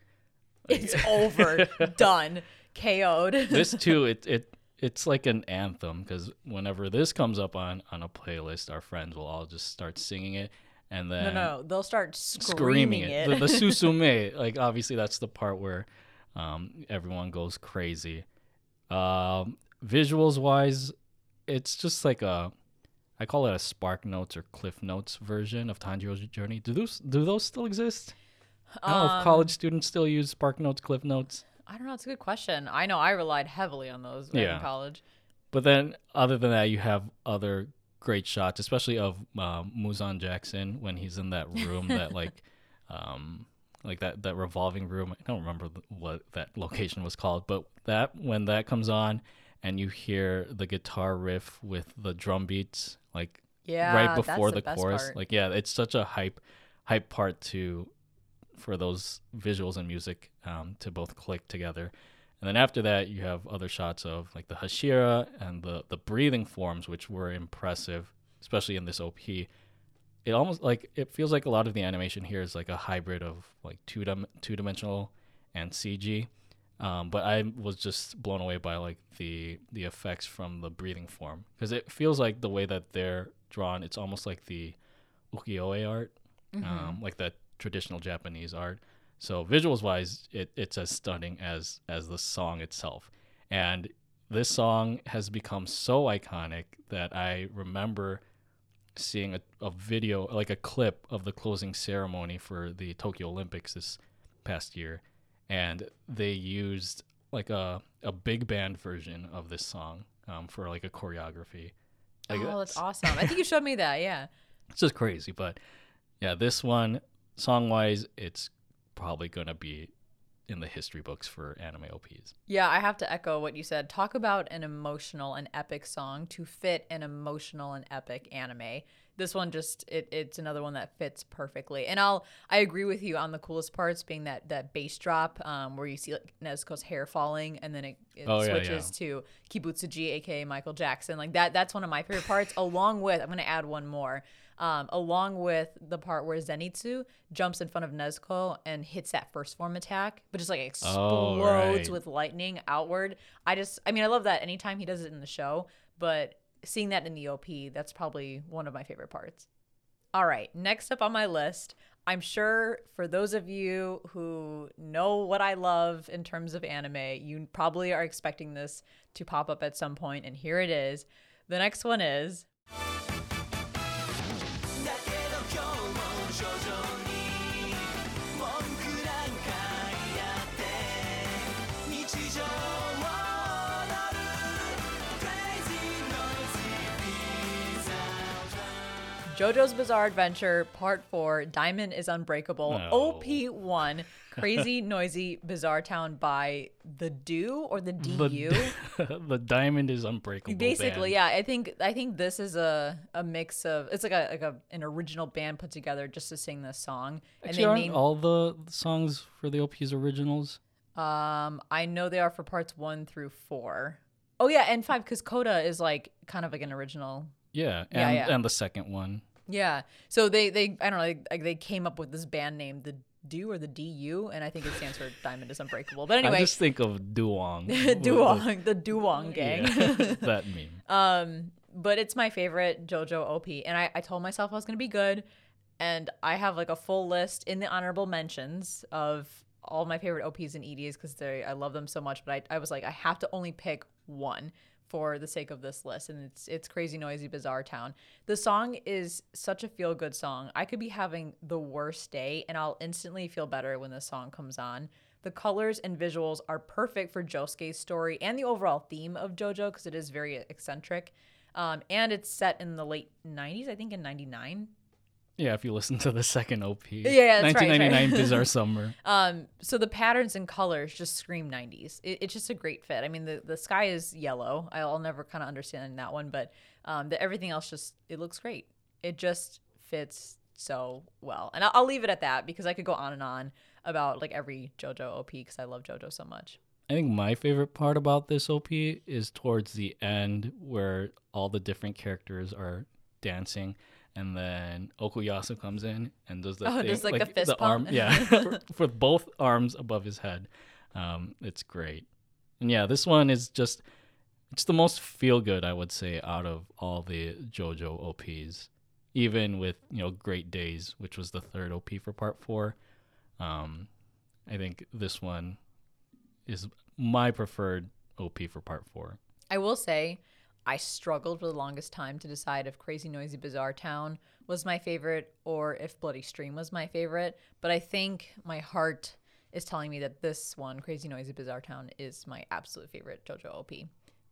It's over. Done. KO'd. this too it it it's like an anthem because whenever this comes up on on a playlist our friends will all just start singing it and then no, no, they'll start screaming, screaming, it, it. The, the susume like obviously that's the part where um everyone goes crazy um visuals wise it's just like a I call it a Spark Notes or Cliff Notes version of Tanjiro's journey. Do those do those still exist? I don't know if college students still use Spark Notes, Cliff Notes. I don't know. It's a good question. I know I relied heavily on those Yeah. in college. But then, other than that, you have other great shots, especially of um, Muzan Jackson when he's in that room that like, um, like that that revolving room. I don't remember what that location was called, but that when that comes on and you hear the guitar riff with the drum beats, like Yeah, right before the the, chorus, part. like yeah, it's such a hype hype part to for those visuals and music um, to both click together. And then after that, you have other shots of like the Hashira and the the breathing forms, which were impressive, especially in this OP. It almost like it feels like a lot of the animation here is like a hybrid of like two dim- two dimensional and CG. Um, but I was just blown away by like the the effects from the breathing form because it feels like the way that they're drawn. It's almost like the ukiyo-e art, um, like the traditional Japanese art. So visuals wise, it, it's as stunning as as the song itself. And this song has become so iconic that I remember seeing a, a video, like a clip of the closing ceremony for the Tokyo Olympics this past year, and they used like a a big band version of this song um, for like a choreography. Like, oh, that's awesome. I think you showed me that. Yeah. It's just crazy, but yeah, this one song wise, it's probably gonna be in the history books for anime OPs. Yeah, I have to echo what you said. Talk about an emotional and epic song to fit an emotional and epic anime. This one just it, it's another one that fits perfectly. And I'll I agree with you on the coolest parts being that that bass drop um, where you see like Nezuko's hair falling and then it, it Oh, yeah, switches to Kibutsuji aka Michael Jackson. Like that that's one of my favorite parts along with I'm going to add one more. Um, along with the part where Zenitsu jumps in front of Nezuko and hits that first form attack, but just like explodes Oh, right. with lightning outward. I just, I mean, I love that anytime he does it in the show, but seeing that in the OP, that's probably one of my favorite parts. All right, next up on my list, I'm sure for those of you who know what I love in terms of anime, you probably are expecting this to pop up at some point, and here it is. The next one is JoJo's Bizarre Adventure Part 4 Diamond is Unbreakable No. OP1 Crazy Noisy Bizarre Town by the Do or the DU. The, the diamond is unbreakable. Basically, band. yeah. I think I think this is a, a mix of it's like a like a an original band put together just to sing this song. Actually, aren't all the songs for the OPs originals? um I know they are for parts 1 through 4. Oh yeah, and 5 cuz Coda is like kind of like an original Yeah, Yeah, and yeah. and the second one. Yeah. So they they I don't know like, like they came up with this band name the Do or the DU and I think it stands for Diamond is Unbreakable. But anyway, I just think of Duwang. Duwang, the Duwang gang. Yeah, that meme. um but it's my favorite JoJo OP and I I told myself I was going to be good and I have like a full list in the honorable mentions of all my favorite OPs and EDs cuz they I love them so much but I I was like I have to only pick one for the sake of this list and it's it's crazy noisy bizarre town. The song is such a feel good song. I could be having the worst day and i'll instantly feel better when the song comes on. The colors and visuals are perfect for josuke's story and the overall theme of jojo because it is very eccentric. Um, and it's set in the late 90s i think in 99 Yeah, if you listen to the second OP. Yeah, yeah, that's right, right. 1999 Bizarre Summer. Um, so the patterns and colors just scream 90s. It, it's just a great fit. I mean, the, the sky is yellow. I'll never kind of understand that one, but um, the, everything else just it looks great. It just fits so well, and I'll, I'll leave it at that because I could go on and on about like every JoJo OP because I love JoJo so much. I think my favorite part about this OP is towards the end where all the different characters are dancing and then Okuyasu comes in and does the Oh, thing, does, like, the fist arm pump? yeah for, for both arms above his head. Um, it's great. And yeah, this one is just it's the most feel good I would say out of all the JoJo OPs. Even with, you know, Great Days, which was the third OP for part 4. Um, I think this one is my preferred OP for part four. I will say, I struggled for the longest time to decide if Crazy Noisy Bizarre Town was my favorite or if Bloody Stream was my favorite. But I think my heart is telling me that this one, Crazy Noisy Bizarre Town, is my absolute favorite JoJo OP.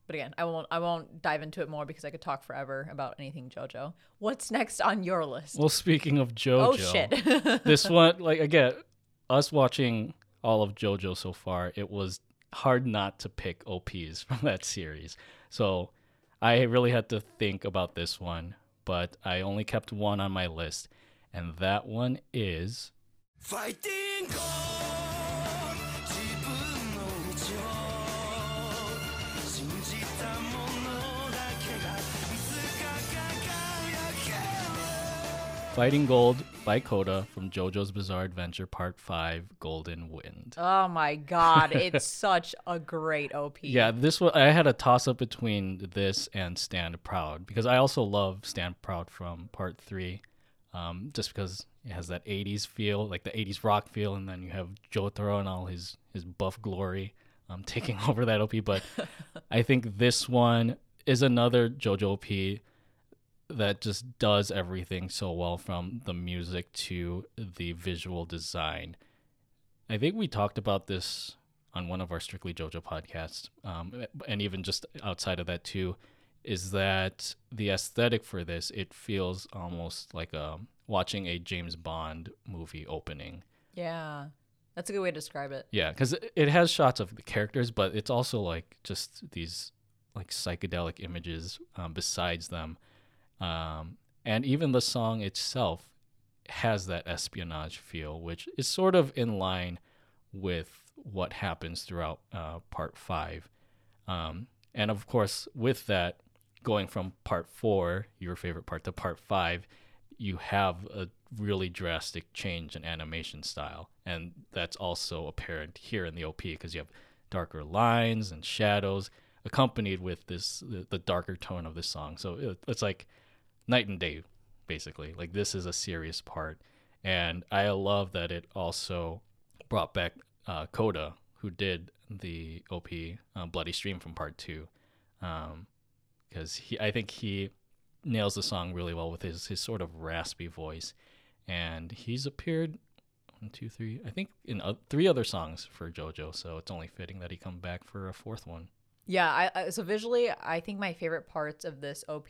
But again, I won't I won't dive into it more because I could talk forever about anything JoJo. What's next on your list? Well, speaking of JoJo, oh shit. this one, like again, us watching all of JoJo so far, it was hard not to pick OPs from that series. So I really had to think about this one, but I only kept one on my list, and that one is ファ Fighting Gold by Coda from JoJo's Bizarre Adventure Part 5 Golden Wind. oh my god, it's such a great OP. Yeah, this one I had a toss up between this and Stand Proud because I also love Stand Proud from Part Three, um, just because it has that '80s feel, like the '80s rock feel, and then you have Jotaro and all his his buff glory. um, taking over that OP. But I think this one is another JoJo OP that just does everything so well from the music to the visual design. I think we talked about this on one of our Strictly JoJo podcasts, um, and even just outside of that too, is that the aesthetic for this it feels almost like a watching a James Bond movie opening. Yeah. That's a good way to describe it. Yeah, because it has shots of the characters, but it's also like just these like psychedelic images um, besides them, um, and even the song itself has that espionage feel, which is sort of in line with what happens throughout uh, part five. Um, and of course, with that, going from part four, your favorite part, to part five, you have a really drastic change in animation style. And that's also apparent here in the OP because you have darker lines and shadows accompanied with this the, the darker tone of this song. So it, it's like night and day, basically. Like this is a serious part. And I love that it also brought back uh, Coda, who did the OP uh, Bloody Stream from part two. Because he, I think he nails the song really well with his, his sort of raspy voice. And he's appeared one, two, three, I think in uh, three other songs for JoJo. So it's only fitting that he come back for a fourth one. Yeah, I, I so visually, I think my favorite parts of this OP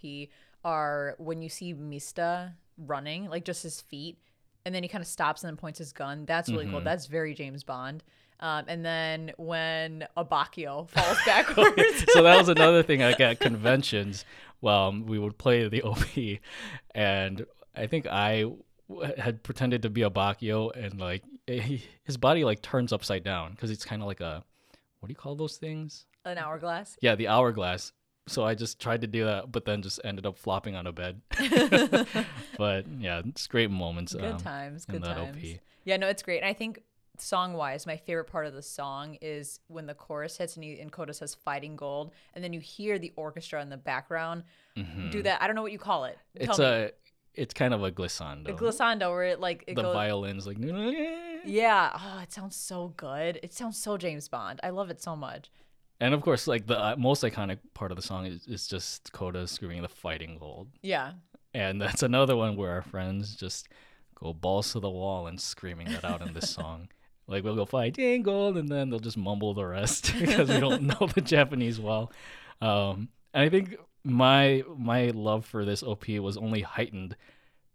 are when you see Mista running, like just his feet, and then he kind of stops and then points his gun. That's really cool. That's very James Bond. Um, and then when Abbacchio falls backwards. so that was another thing like at conventions well um, we would play the op and i think I had pretended to be a bakio and like he, his body like turns upside down because it's kind of like a what do you call those things An hourglass. yeah the hourglass so i just tried to do that but then just ended up flopping on a bed but yeah it's great moments Good um, times. Good times. OP. Yeah, no, it's great. And I think song wise, my favorite part of the song is when the chorus hits and, you, and Coda says fighting gold, and then you hear the orchestra in the background do that. I don't know what you call it. Mm-hmm. it's me. a it's kind of a glissando The glissando where it like it the goes. violins like Yeah. Oh, it sounds so good. It sounds so James Bond. I love it so much. And of course, like the uh, most iconic part of the song is, is just Coda screaming the fighting gold. Yeah. And that's another one where our friends just go balls to the wall and screaming that out in this song. Like we'll go fighting gold and then they'll just mumble the rest because we don't know the Japanese well. Um, and I think my my love for this OP was only heightened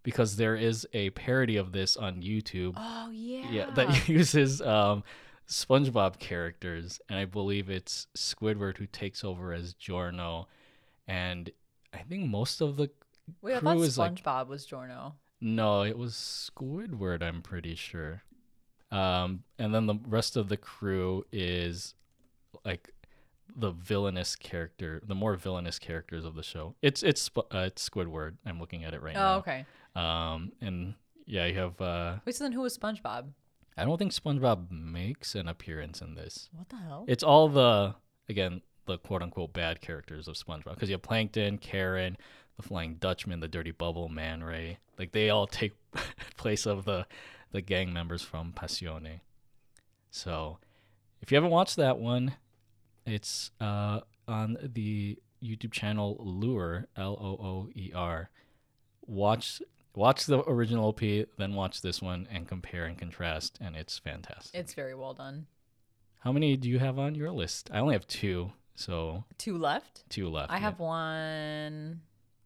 because there is a parody of this on YouTube Oh yeah. yeah, that uses um, SpongeBob characters, and I believe it's Squidward who takes over as Giorno, and I think most of the Wait, I crew thought is like SpongeBob was Giorno. no, it was Squidward. I'm pretty sure. Um, and then the rest of the crew is like the villainous character, the more villainous characters of the show. It's it's uh, it's Squidward. I'm looking at it right Oh, now. Oh, okay. Um, and yeah, you have. Uh, Wait, so then who was SpongeBob? I don't think SpongeBob makes an appearance in this. What the hell? It's all the again the quote unquote bad characters of SpongeBob because you have Plankton, Karen, the Flying Dutchman, the Dirty Bubble, Man Ray. Like they all take place of the the gang members from Passione. So if you haven't watched that one, it's uh, on the YouTube channel Lure L O O E R. Watch watch the original OP, then watch this one and compare and contrast, and it's fantastic. It's very well done. How many do you have on your list? I only have two, so Two left. two left. I yeah. have one,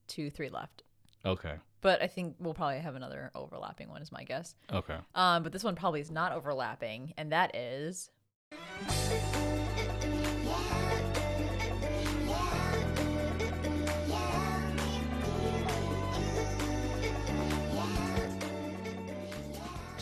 two, three left. Okay. But I think we'll probably have another overlapping one, is my guess. Okay. Um, but this one probably is not overlapping, and that is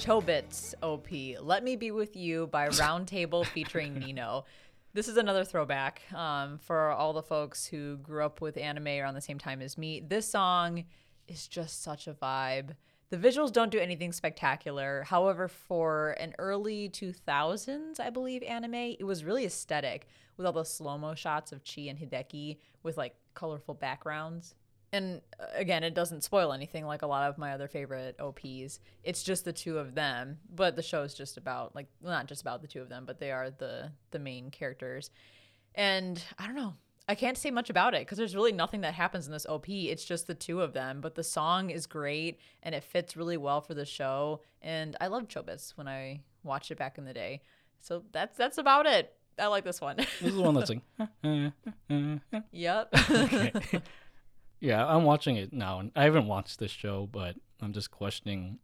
Chobits OP. Let Me Be With You by Roundtable featuring Nino. This is another throwback um, for all the folks who grew up with anime around the same time as me. This song is just such a vibe. The visuals don't do anything spectacular. However, for an early 2000s, I believe, anime, it was really aesthetic with all the slow mo shots of Chi and Hideki with like colorful backgrounds. And uh, again, it doesn't spoil anything like a lot of my other favorite OPs. It's just the two of them, but the show is just about like not just about the two of them, but they are the the main characters. And I don't know. I can't say much about it because there's really nothing that happens in this OP. It's just the two of them, but the song is great and it fits really well for the show. And I loved Chobits when I watched it back in the day. So that's that's about it. I like this one. This is the one that's like. yep. yeah, I'm watching it now, and I haven't watched this show, but I'm just questioning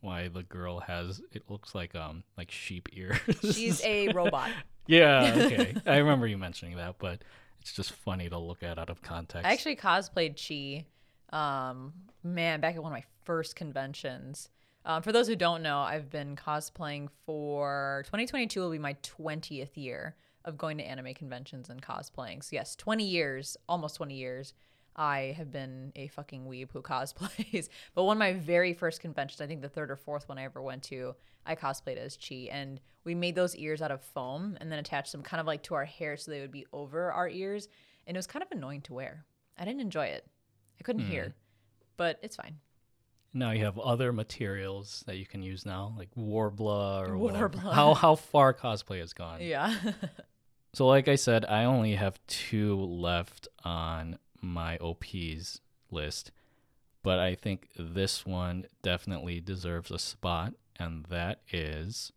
why the girl has. It looks like um like sheep ears. She's a robot. yeah. Okay, I remember you mentioning that, but it's just funny to look at out of context. I actually cosplayed Chi, um, man, back at one of my first conventions. Um, for those who don't know, I've been cosplaying for 2022 will be my 20th year of going to anime conventions and cosplaying. So yes, 20 years, almost 20 years. I have been a fucking weeb who cosplays. but one of my very first conventions, I think the third or fourth one I ever went to, I cosplayed as Chi, and we made those ears out of foam and then attached them kind of like to our hair so they would be over our ears, and it was kind of annoying to wear. I didn't enjoy it. I couldn't hear, mm. but it's fine. now you have other materials that you can use now, like Worbla or whatever. Worbla. How how far cosplay has gone. Yeah. So, like I said, I only have two left on my OPs list, but I think this one definitely deserves a spot, and that is.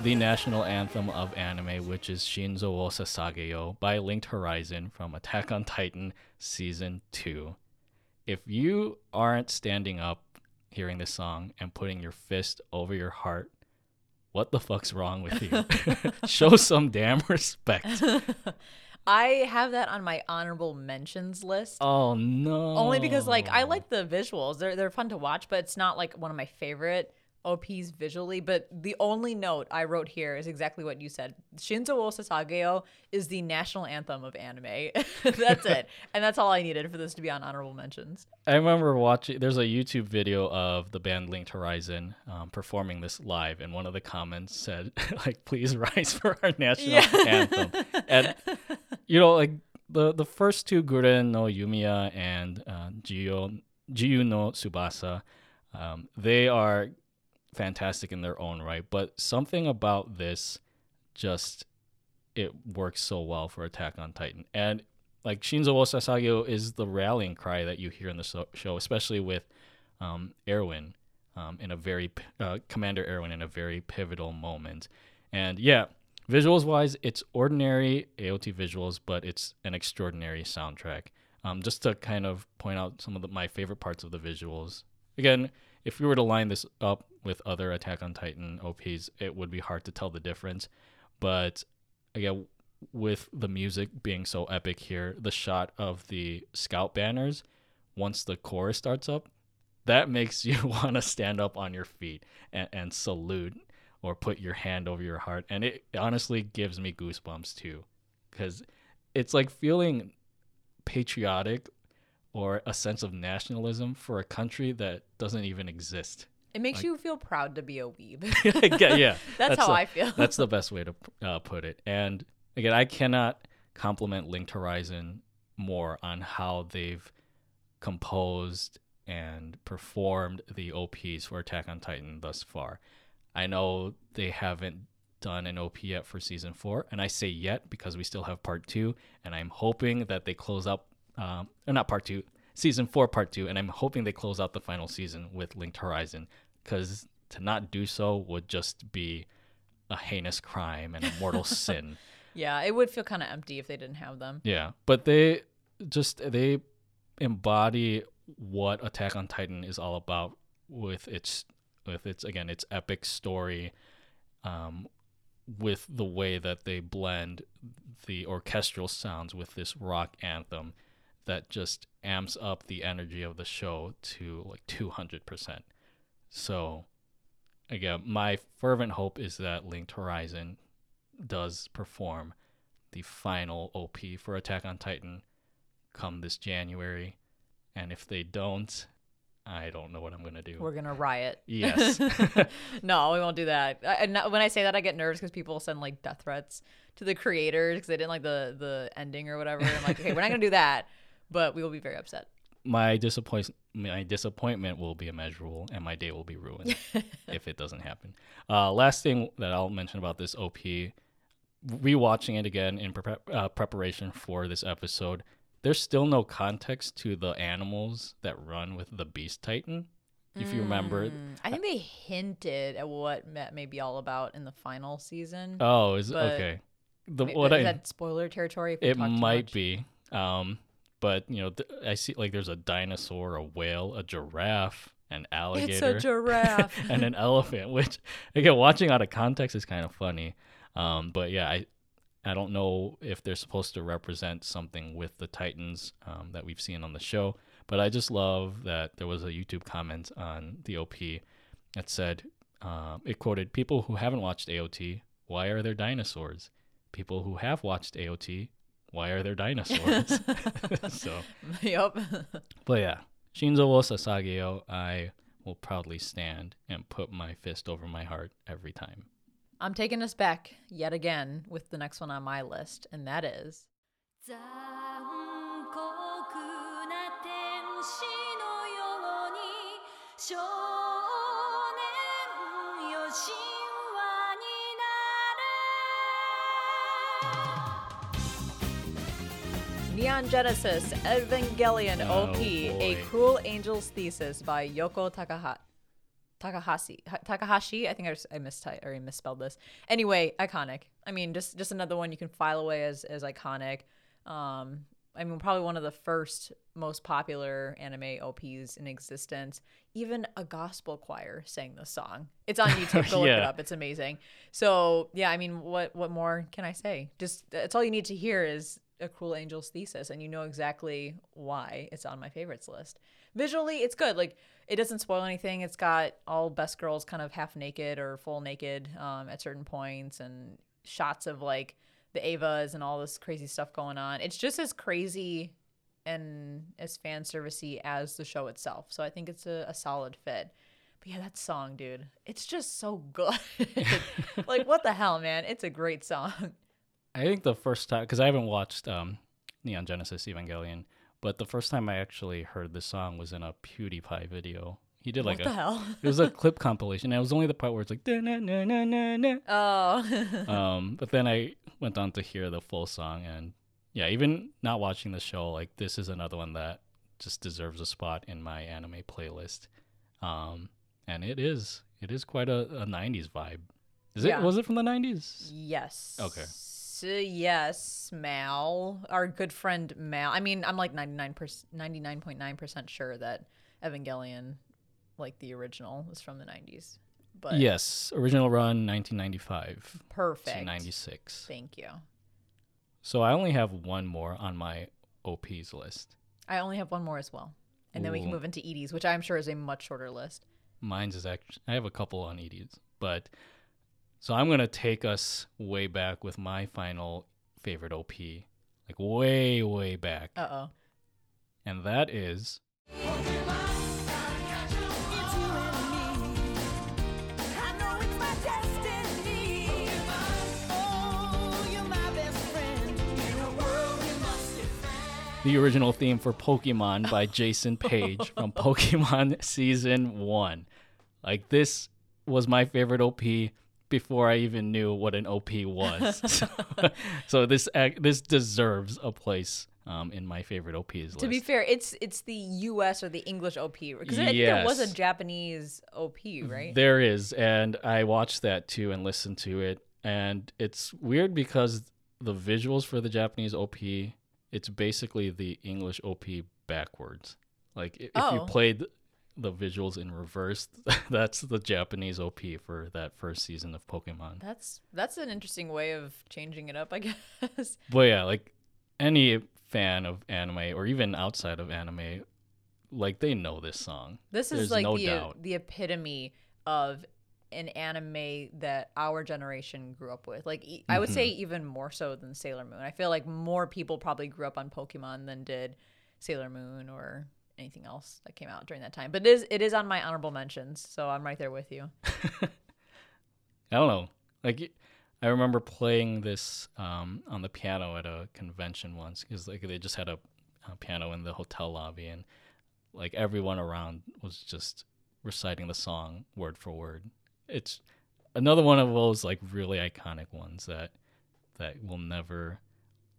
the national anthem of anime, which is Shinzo wo Sasageyo by Linked Horizon from Attack on Titan Season 2. If you aren't standing up hearing this song and putting your fist over your heart, what the fuck's wrong with you? Show some damn respect. I have that on my honorable mentions list. Oh no. Only because like I like the visuals. They're they're fun to watch, but it's not like one of my favorite OPs visually. But the only note I wrote here is exactly what you said. Shinzo wo Sasageyo is the national anthem of anime. that's it. And that's all I needed for this to be on honorable mentions. I remember watching. There's a YouTube video of the band Linked Horizon um, performing this live, and one of the comments said, "Like, please rise for our national Yeah. anthem." And you know, like the the first two Guren no Yumiya and uh, Jiyo Jiyu no Tsubasa, um, they are fantastic in their own right. But something about this just it works so well for Attack on Titan. And like Shinzo wo Sasageyo is the rallying cry that you hear in the show, especially with um, Erwin um, in a very uh, Commander Erwin in a very pivotal moment. And yeah, visuals wise, it's ordinary AOT visuals, but it's an extraordinary soundtrack. Um, just to kind of point out some of the, my favorite parts of the visuals. Again, if we were to line this up with other Attack on Titan OPs, it would be hard to tell the difference. But again, with the music being so epic here, the shot of the scout banners once the chorus starts up, that makes you want to stand up on your feet and, and salute or put your hand over your heart. And it honestly gives me goosebumps too, because it's like feeling patriotic or a sense of nationalism for a country that doesn't even exist. It makes you feel proud to be a weeb. yeah, yeah. That's how the- I feel. That's the best way to uh, put it. And again, I cannot compliment Linked Horizon more on how they've composed and performed the OPs for Attack on Titan thus far. I know they haven't done an OP yet for season four, and I say yet because we still have part two, and I'm hoping that they close up, um, or not part two, season four, part two, and I'm hoping they close out the final season with Linked Horizon, because to not do so would just be a heinous crime and a mortal sin. yeah, it would feel kind of empty if they didn't have them. Yeah, but they just they embody what Attack on Titan is all about with its with its again its epic story, um, with the way that they blend the orchestral sounds with this rock anthem that just amps up the energy of the show to like two hundred percent. So, again, my fervent hope is that Linked Horizon does perform the final OP for Attack on Titan come this January. And if they don't, I don't know what I'm gonna do. We're gonna riot. Yes. no, we won't do that. I, and when I say that, I get nervous because people send like death threats to the creators because they didn't like the the ending or whatever. I'm like, okay, we're not gonna do that, but we will be very upset. my disappoint my disappointment will be immeasurable and my day will be ruined if it doesn't happen. Uh, last thing that I'll mention about this OP, rewatching it again in prep uh, preparation for this episode, there's still no context to the animals that run with the Beast Titan. If you remember, Mm, I think they hinted at what Met may be all about in the final season. oh, is okay. The what is I that spoiler territory? if it might be, um, but you know, th- I see like there's a dinosaur, a whale, a giraffe, an alligator. It's a giraffe. and an elephant, which again, watching out of context is kind of funny. Um, but yeah, I I don't know if they're supposed to represent something with the Titans um, that we've seen on the show. But I just love that there was a YouTube comment on the OP that said um, it quoted people who haven't watched AOT. Why are there dinosaurs? People who have watched AOT. Why are there dinosaurs? so yep. but yeah, Shinzo wo Sasageyo, I will proudly stand and put my fist over my heart every time. I'm taking us back yet again with the next one on my list, and that is Neon Genesis Evangelion Oh, OP, A boy. Cruel Angel's Thesis by Yoko Takaha- Takahashi. Takahashi, I think I, just, I mistyped or I misspelled this. Anyway, iconic. I mean, just just another one you can file away as as iconic. Um, I mean, probably one of the first most popular anime OPs in existence. Even a gospel choir sang the song. It's on YouTube. Go look it up. It's amazing. So yeah, I mean, what what more can I say? Just that's all you need to hear is a Cruel Angel's thesis, and you know exactly why it's on my favorites list. Visually, it's good. Like it doesn't spoil anything. It's got all best girls kind of half naked or full naked um, at certain points, and shots of like the Evas and all this crazy stuff going on. It's just as crazy and as fan servicey as the show itself. So I think it's a, a solid fit. But yeah, that song, dude, it's just so good. like what the hell, man? It's a great song. I think the first time, because I haven't watched um, Neon Genesis Evangelion, but the first time I actually heard the song was in a PewDiePie video. He did like what the a, hell? it was a clip compilation. And it was only the part where it's like, "Da-na-na-na-na-na." Oh. um, but then I went on to hear the full song, and yeah, even not watching the show, like this is another one that just deserves a spot in my anime playlist. Um, and it is, it is quite a, a '90s vibe. Is Yeah. it? Was it from the '90s? Yes. Okay. Yes, Mal, our good friend Mal. I mean, I'm like 99 99.9% sure that Evangelion, like the original, was from the 90s. But Yes, original run 1995 perfect. to 96. Thank you. So I only have one more on my OPs list. I only have one more as well. And then we can move into EDs, which I'm sure is a much shorter list. Mine's is actually I have a couple on EDs, but so I'm gonna take us way back with my final favorite OP, like way way back, Uh oh. and that is It's you and me. I know it's my destiny. Oh, you're my best friend. In a world we must defend. the original theme for Pokemon by Jason Page from Pokemon Season One. Like this was my favorite OP before I even knew what an OP was. so, so this this deserves a place um, in my favorite OPs list. To be fair, it's it's the U.S. or the English OP because I think there was a Japanese OP, right? There is, and I watched that too and listened to it, and it's weird because the visuals for the Japanese OP, it's basically the English OP backwards. Like if you Oh. played the visuals in reverse, that's the Japanese OP for that first season of Pokemon. That's that's an interesting way of changing it up, I guess. But yeah, like any fan of anime or even outside of anime, like they know this song. This is like no the doubt. the epitome of an anime that our generation grew up with. Like e- I would say Mm-hmm. even more so than Sailor Moon. I feel like more people probably grew up on Pokemon than did Sailor Moon or anything else that came out during that time. But it is it is on my honorable mentions, so I'm right there with you. I don't know. Like I remember playing this um, on the piano at a convention once because like they just had a, a piano in the hotel lobby and like everyone around was just reciting the song word for word. It's another one of those like really iconic ones that that will never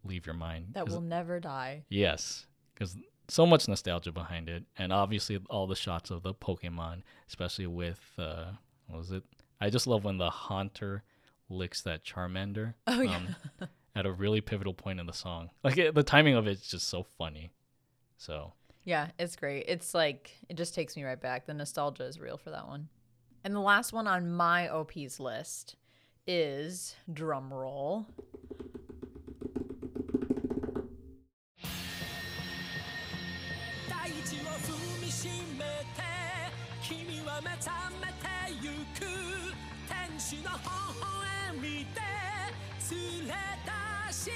leave your mind. That will never die. Yes, because so much nostalgia behind it, and obviously all the shots of the Pokemon, especially with uh, what was it? I just love when the Haunter licks that Charmander. Oh, yeah. um, at a really pivotal point in the song, like it, the timing of it's just so funny. So Yeah, it's great. It's like it just takes me right back. The nostalgia is real for that one. And the last one on my OP's list is drum て君は目覚めてゆく天使の微笑みで連れ出して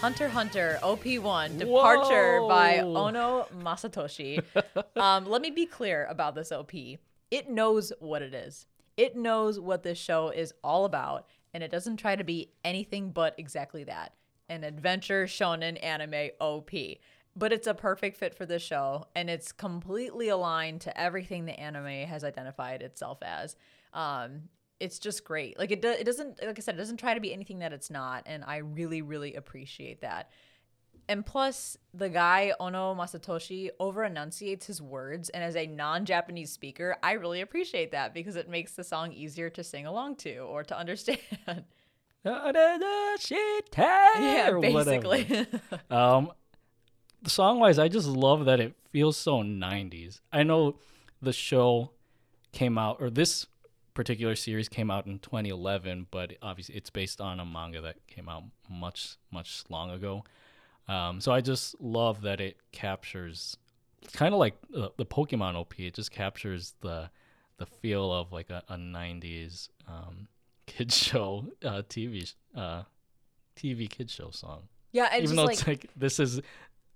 Hunter x Hunter OP1 Departure by Whoa. Ono Masatoshi. um, let me be clear about this OP. It knows what it is. It knows what this show is all about, and it doesn't try to be anything but exactly that an adventure shonen anime OP. But it's a perfect fit for this show, and it's completely aligned to everything the anime has identified itself as. Um, it's just great. Like it, do, it doesn't, like I said, it doesn't try to be anything that it's not, and I really, really appreciate that. And plus, the guy Ono Masatoshi over enunciates his words, and as a non-Japanese speaker, I really appreciate that because it makes the song easier to sing along to or to understand. yeah, basically. Um, song wise, I just love that it feels so 90s. I know the show came out, or this particular series came out in 2011, but obviously it's based on a manga that came out much, much long ago. Um, so I just love that it captures, it's kind of like the, the Pokemon OP. It just captures the the feel of like a, a 90s um, kid show uh, TV uh, TV kid show song yeah, and even just though like, it's like this is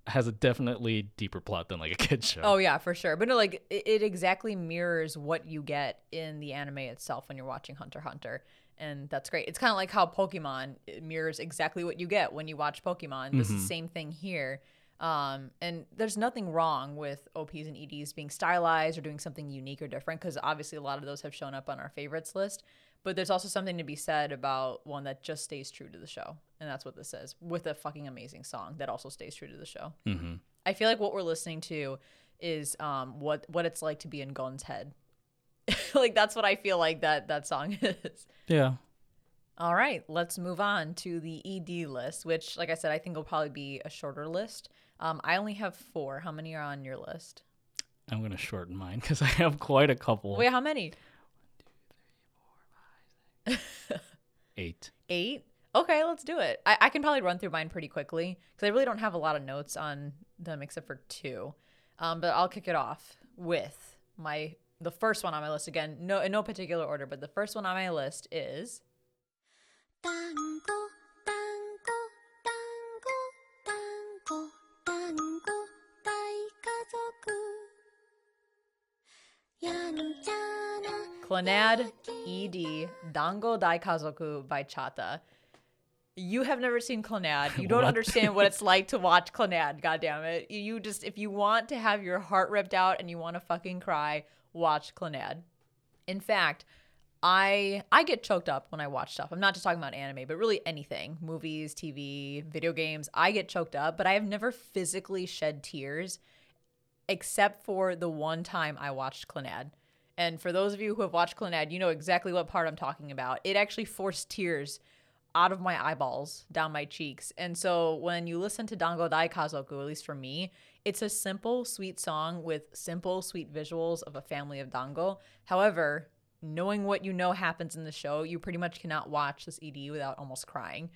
has a definitely deeper plot than like a kid show. Oh yeah, for sure. But no, like it, it exactly mirrors what you get in the anime itself when you're watching Hunter Hunter, and that's great. It's kind of like how Pokemon mirrors exactly what you get when you watch Pokemon. This is the same thing here. Um, and there's nothing wrong with OPs and EDs being stylized or doing something unique or different because obviously a lot of those have shown up on our favorites list. But there's also something to be said about one that just stays true to the show, and that's what this is with a fucking amazing song that also stays true to the show. hmm I feel like what we're listening to is um what what it's like to be in Gon's head. like that's what I feel like that that song is. Yeah. All right, let's move on to the ED list, which like I said I think will probably be a shorter list. Um I only have 4. How many are on your list? I'm gonna shorten mine because I have quite a couple. Wait, how many? Eight. 8? Okay, let's do it. I, I can probably run through mine pretty quickly because I really don't have a lot of notes on them except for two. Um, but I'll kick it off with my the first one on my list again. No, in no particular order, but the first one on my list is Clannad ED Dango Dai Kazoku by Chata. You have never seen Clannad. You don't What? understand what it's like to watch Clannad, goddammit. You you just if you want to have your heart ripped out and you want to fucking cry, watch Clannad. In fact, I I get choked up when I watch stuff. I'm not just talking about anime, but really anything. Movies, TV, video games. I get choked up, but I have never physically shed tears except for the one time I watched Clannad. And for those of you who have watched Clannad, you know exactly what part I'm talking about. It actually forced tears out of my eyeballs down my cheeks. And so when you listen to Dango Dai Kazoku, at least for me, it's a simple, sweet song with simple, sweet visuals of a family of dango. However, knowing what you know happens in the show, you pretty much cannot watch this ED without almost crying.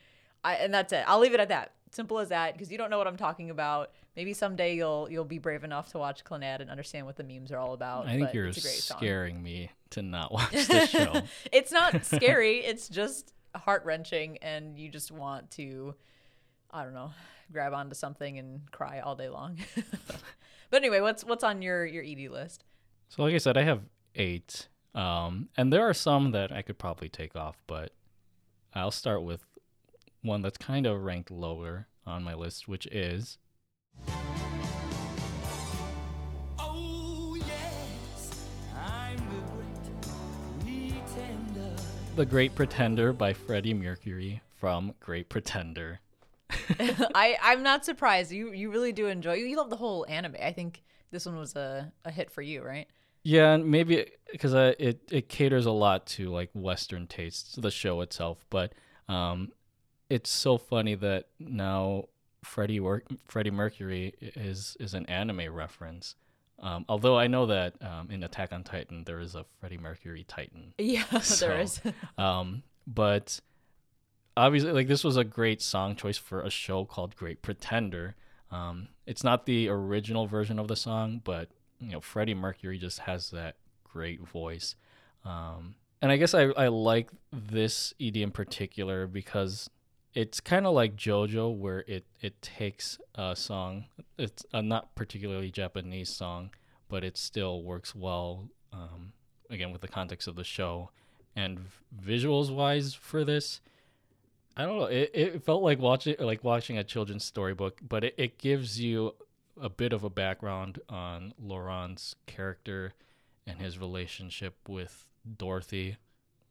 I, and that's it. I'll leave it at that. Simple as that, because you don't know what I'm talking about. Maybe someday you'll you'll be brave enough to watch Clannad and understand what the memes are all about. I think you're it's a great song. scaring me to not watch this show. it's not scary. it's just heart wrenching, and you just want to, I don't know, grab onto something and cry all day long. but anyway, what's what's on your your ED list? So, like I said, I have eight, um, and there are some that I could probably take off, but I'll start with one that's kind of ranked lower on my list, which is Oh yes, the great pretender. "The Great Pretender" by Freddie Mercury from Great Pretender. I I'm not surprised. You you really do enjoy. You love the whole anime. I think this one was a a hit for you, right? Yeah, and maybe because it it caters a lot to like Western tastes, the show itself. But um, it's so funny that now Freddie Wor- Freddie Mercury is is an anime reference. Um, although I know that um, in Attack on Titan there is a Freddie Mercury Titan. Yeah, So, there is. Um, but obviously, like this was a great song choice for a show called Great Pretender. Um, it's not the original version of the song, but you know, Freddie Mercury just has that great voice. Um, and I guess I, I like this ED in particular because it's kind of like JoJo, where it, it takes a song, it's a not particularly Japanese song, but it still works well, um, again, with the context of the show. And visuals wise for this, I don't know. It, it felt like watching like watching a children's storybook, but it, it gives you a bit of a background on Laurent's character and his relationship with Dorothy.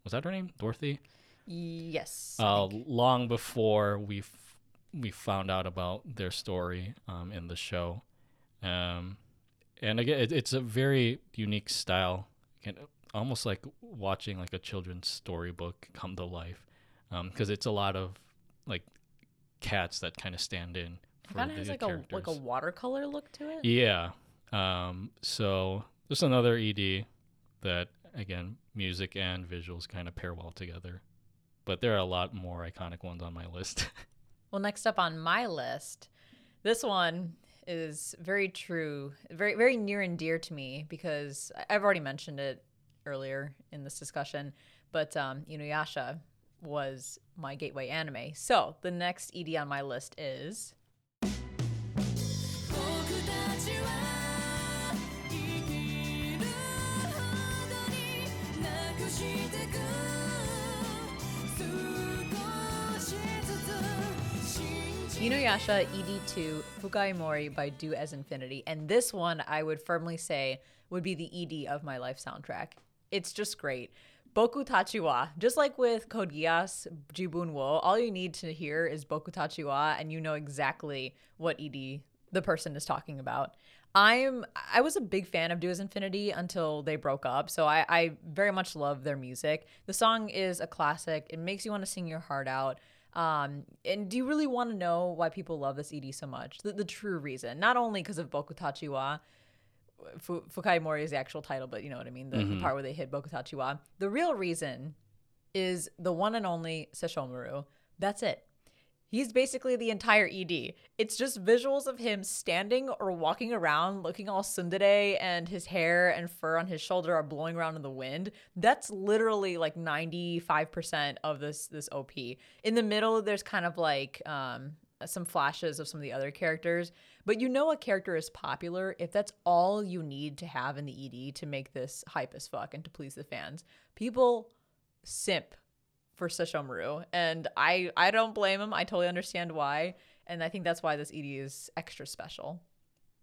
Was that her name? Dorothy? Yes. Uh, long before we f- we found out about their story um, in the show, um, and again, it, it's a very unique style, Can- almost like watching like a children's storybook come to life, because it's a lot of like cats that kind of stand in It for kind of has like a like a watercolor look to it. Yeah. Um, so just another ED that again, music and visuals kind of pair well together. But there are a lot more iconic ones on my list. Well, next up on my list, this one is very true, very very near and dear to me because I- I've already mentioned it earlier in this discussion, but um, Inuyasha was my gateway anime. So the next ED on my list is Inuyasha ED2 Fukai Mori by Do as Infinity. And this one I would firmly say would be the ED of my life soundtrack. It's just great. Boku Tachiwa, just like with Code Geass, Jibun Wo, all you need to hear is Boku Tachiwa and you know exactly what ED the person is talking about. I'm I was a big fan of Do as Infinity until they broke up, so I, I very much love their music. The song is a classic. It makes you want to sing your heart out. Um, and do you really want to know why people love this ED so much? The, the true reason, not only because of Bokutachi wa, Fu- Fukai Mori is the actual title, but you know what I mean, the, the part where they hit Bokutachi wa. The real reason is the one and only Sesshomaru. That's it. He's basically the entire ED. It's just visuals of him standing or walking around looking all tsundere and his hair and fur on his shoulder are blowing around in the wind. That's literally like 95% of this this OP. In the middle there's kind of like um some flashes of some of the other characters, but you know a character is popular if that's all you need to have in the ED to make this hype as fuck and to please the fans. People simp for Sesshomaru, and I I don't blame him. I totally understand why, and I think that's why this ED is extra special.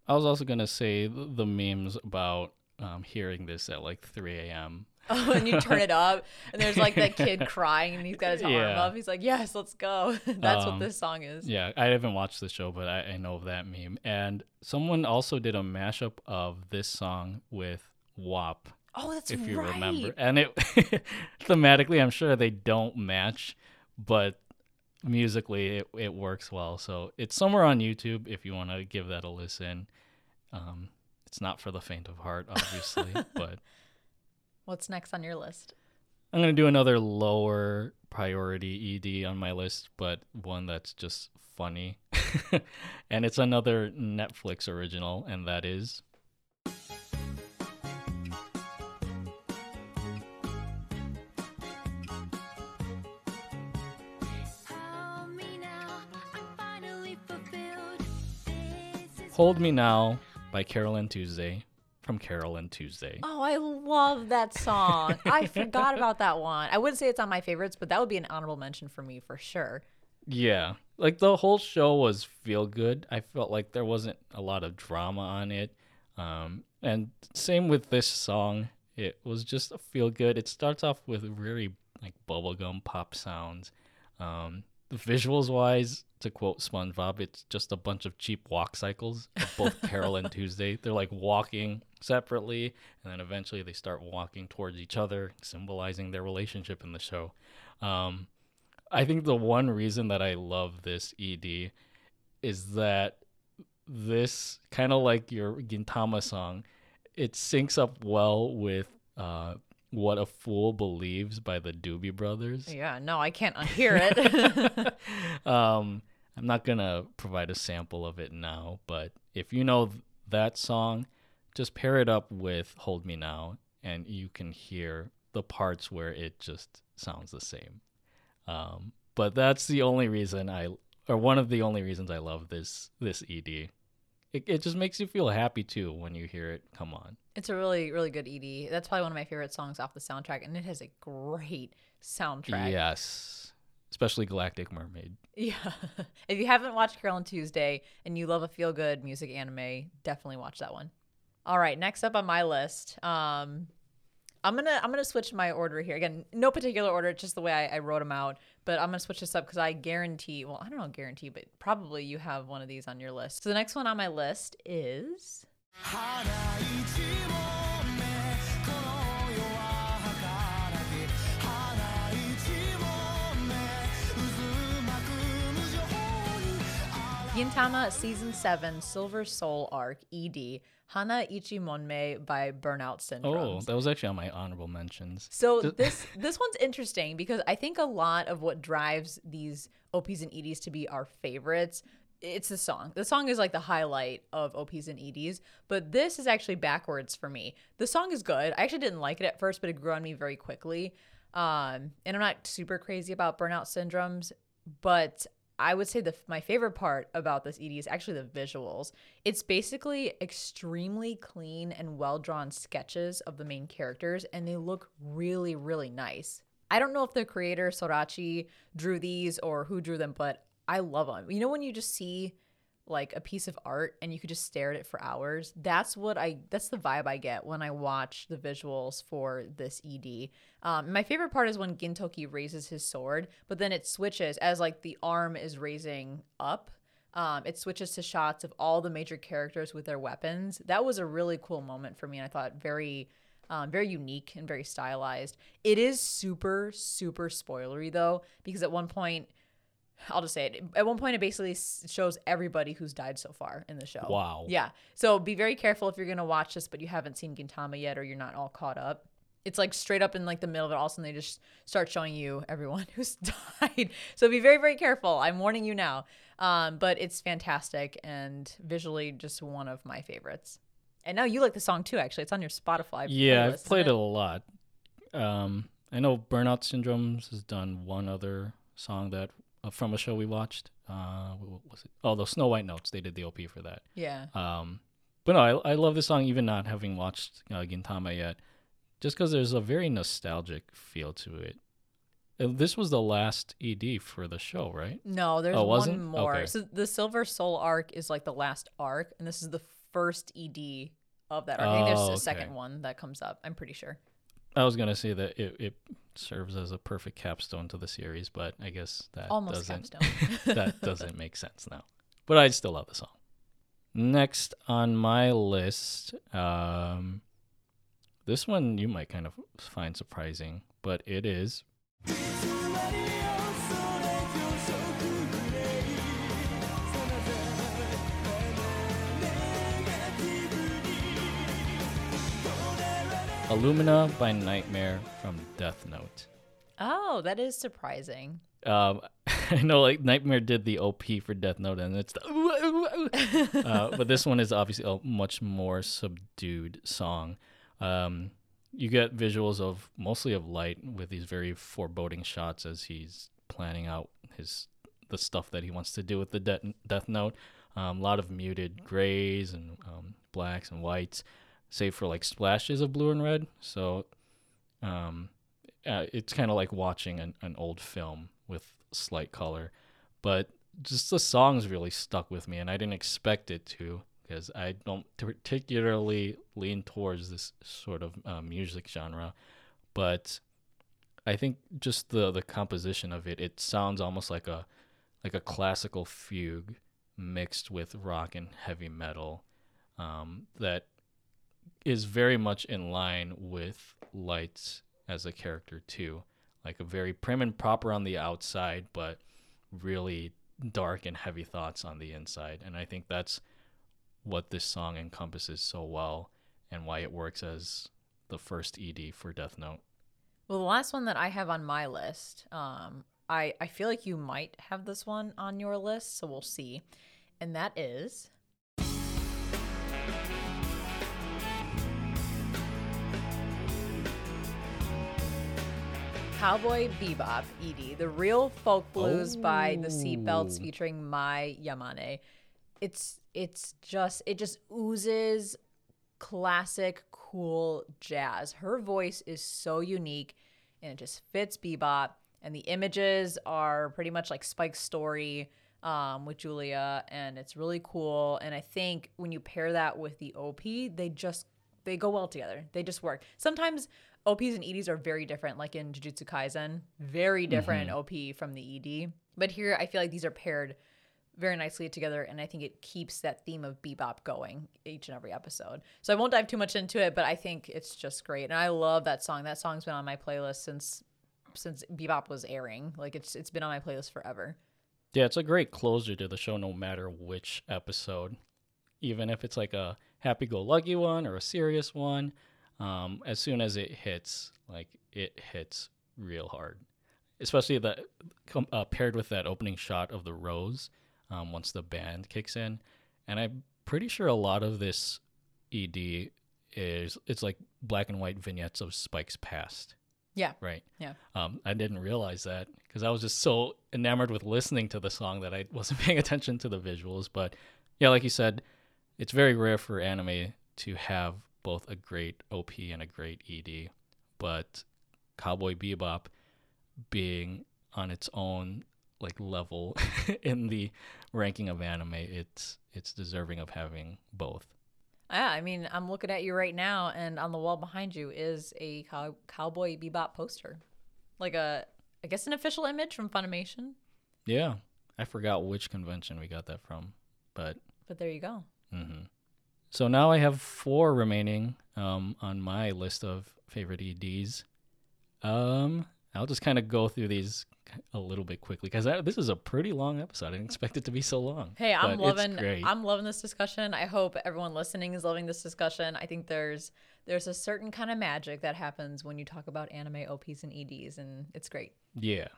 I was also gonna say the memes about um, hearing this at like 3 a.m. Oh, and you turn it up, and there's like that kid crying, and he's got his arm Yeah. up. He's like, "Yes, let's go." that's what Um, this song is. Yeah, I haven't watched the show, but I, I know of that meme. And someone also did a mashup of this song with WAP, Oh, that's right. if you right. remember. And it thematically, I'm sure they don't match, but musically, it, it works well. So it's somewhere on YouTube if you want to give that a listen. Um, it's not for the faint of heart, obviously, but What's next on your list? I'm gonna do another lower priority ED on my list, but one that's just funny, and it's another Netflix original, and that is「Hold Me Now by Carole and Tuesday from Carole and Tuesday. Oh, I love that song. I forgot about that one. I wouldn't say it's on my favorites, but that would be an honorable mention for me for sure. Yeah. Like the whole show was feel good. I felt like there wasn't a lot of drama on it. Um, and same with this song. It was just a feel good. It starts off with very like bubblegum pop sounds. Um, visuals wise, to quote SpongeBob, it's just a bunch of cheap walk cycles of both Carol and Tuesday. They're like walking separately, and then eventually they start walking towards each other, symbolizing their relationship in the show. Um, I think the one reason that I love this ED is that this kind of like your Gintama song, it syncs up well with uh, "What a Fool Believes" by the Doobie Brothers. Yeah, no, I can't unhear it. um, I'm not gonna provide a sample of it now, but if you know th- that song, just pair it up with "Hold Me Now," and you can hear the parts where it just sounds the same. Um, but that's the only reason I, or one of the only reasons I love this this ED. It it just makes you feel happy too when you hear it come on. it's a really, really good ED. That's probably one of my favorite songs off the soundtrack, and it has a great soundtrack. Yes, especially Galactic Mermaid. Yeah. if you haven't watched Carole and Tuesday and you love a feel good music anime, definitely watch that one. All right, next up on my list, um, I'm gonna I'm gonna switch my order here again. No particular order, just the way I, I wrote them out. But I'm gonna switch this up because I guarantee. Well, I don't know guarantee, but probably you have one of these on your list. So the next one on my list is. Gintama Season 7 Silver Soul Arc ED Hana Ichimonme by Burnout Syndrome. Oh, that was actually on my honorable mentions. So this this one's interesting because I think a lot of what drives these OPs and EDs to be our favorites, it's the song. The song is like the highlight of OPs and EDs, but this is actually backwards for me. The song is good. I actually didn't like it at first, but it grew on me very quickly. Um, and I'm not super crazy about burnout syndromes, but I would say the my favorite part about this ED is actually the visuals. It's basically extremely clean and well drawn sketches of the main characters, and they look really, really nice. I don't know if the creator Sorachi drew these or who drew them, but I love them. You know when you just see like a piece of art and you could just stare at it for hours. That's what I that's the vibe I get when I watch the visuals for this ED. Um, my favorite part is when Gintoki raises his sword, but then it switches as like the arm is raising up. Um, it switches to shots of all the major characters with their weapons. That was a really cool moment for me, and I thought very um, very unique and very stylized. It is super, super spoilery though, because at one point, I'll just say it. At one point, it basically shows everybody who's died so far in the show. Wow. Yeah. So be very careful if you're gonna watch this, but you haven't seen Gintama yet, or you're not all caught up. It's like straight up in like the middle of it. All of a sudden, they just start showing you everyone who's died. So be very, very careful. I'm warning you now. Um, but it's fantastic and visually just one of my favorites. And now you like the song too. Actually, it's on your Spotify. Yeah, I've played it a lot. Um, I know Burnout Syndromes has done one other song that from a show we watched. Uh, what was it? Oh, the Snow White Notes. They did the OP for that. Yeah. Um, but no, I, I love this song even not having watched uh, Gintama yet, just because there's a very nostalgic feel to it. And this was the last ED for the show, right? No, there's Oh, one more. Okay. So the Silver Soul arc is like the last arc, and this is the first ED of that arc. I think there's Oh, a okay. second one that comes up. I'm pretty sure. I was gonna say that it, it serves as a perfect capstone to the series, but I guess that Almost doesn't that doesn't make sense now. But I still love the song. Next on my list, um, this one you might kind of find surprising, but it is Alumina by Nightmare from Death Note. oh, that is surprising. Um, I know like Nightmare did the OP for Death Note, and it's the uh, but this one is obviously a much more subdued song. Um, you get visuals of mostly of light with these very foreboding shots as he's planning out his the stuff that he wants to do with the de- Death Note. Um, a lot of muted grays and um, blacks and whites, save for like splashes of blue and red. So um, uh, it's kind of like watching an, an old film with slight color. But just the songs really stuck with me, and I didn't expect it to because I don't particularly lean towards this sort of uh, music genre. But I think just the the composition of it, it sounds almost like a like a classical fugue mixed with rock and heavy metal um, that is very much in line with Lights as a character too, like a very prim and proper on the outside, but really dark and heavy thoughts on the inside. And I think that's what this song encompasses so well, and why it works as the first ED for Death Note. Well, the last one that I have on my list, um, I I feel like you might have this one on your list, so we'll see. And that is Cowboy Bebop, ED, the real folk blues by the Seatbelts Oh. featuring Mai Yamane. It's it's just it just oozes classic cool jazz. Her voice is so unique and it just fits bebop and the images are pretty much like Spike's story um, with Julia and it's really cool and I think when you pair that with the OP they just they go well together. They just work. Sometimes OPs and EDs are very different like in Jujutsu Kaisen, very different mm-hmm. OP from the ED. But here I feel like these are paired very nicely together and i think it keeps that theme of bebop going each and every episode. So i won't dive too much into it but i think it's just great and i love that song. That song's been on my playlist since since bebop was airing. Like it's it's been on my playlist forever. Yeah, it's a great closer to the show no matter which episode. Even if it's like a happy go lucky one or a serious one, um, as soon as it hits, like it hits real hard. Especially that com- uh, paired with that opening shot of the rose um, once the band kicks in. And I'm pretty sure a lot of this ED is it's like black and white vignettes of Spike's past yeah right? Yeah. Um, I didn't realize that because I was just so enamored with listening to the song that I wasn't paying attention to the visuals. But yeah, like you said, it's very rare for anime to have both a great OP and a great ED. But Cowboy Bebop being on its own like level in the ranking of anime, it's it's deserving of having both. yeah i mean i'm looking at you right now and on the wall behind you is a cow- cowboy bebop poster like a i guess an official image from funimation Yeah, I forgot which convention we got that from, but but there you go hmm So now I have four remaining um, on my list of favorite EDs. Um, I'll just kind of go through these a little bit quickly because this is a pretty long episode. I didn't expect it to be so long. Hey, I'm loving. I'm loving this discussion. I hope everyone listening is loving this discussion. I think there's there's a certain kind of magic that happens when you talk about anime OPs and EDs and it's great. Yeah.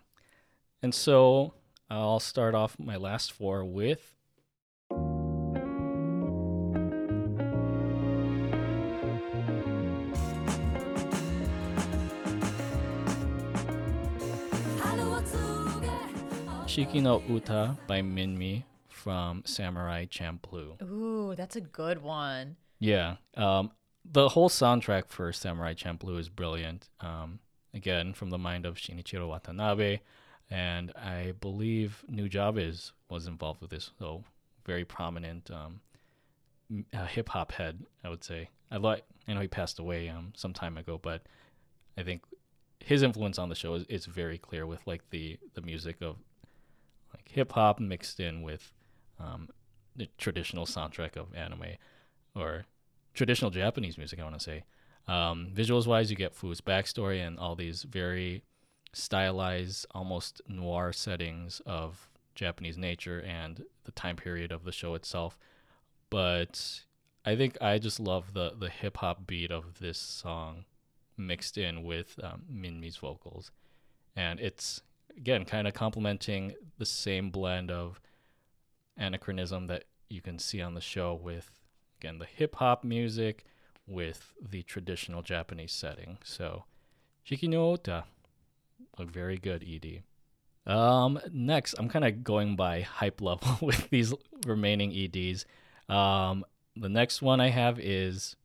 And so I'll start off my last four with Shiki no Uta by Minmi from Samurai Champloo. Ooh, that's a good one. Yeah. Um, the whole soundtrack for Samurai Champloo is brilliant. Um, again, from the mind of Shinichiro Watanabe. And I believe Nujabes was involved with this. So, very prominent um, uh, hip hop head, I would say. I like, I know he passed away um, some time ago, but I think his influence on the show is, is very clear with like the, the music of like hip hop mixed in with um, the traditional soundtrack of anime or traditional Japanese music, I want to say. Um, visuals wise, you get Fu's backstory and all these very stylized, almost noir settings of Japanese nature and the time period of the show itself. But I think I just love the, the hip hop beat of this song mixed in with um, Minmi's vocals. And it's, again, kind of complementing the same blend of anachronism that you can see on the show with again the hip hop music with the traditional Japanese setting. So Shiki no Uta, a very good ED. Um, next, I'm kind of going by hype level with these remaining EDs. Um, the next one I have is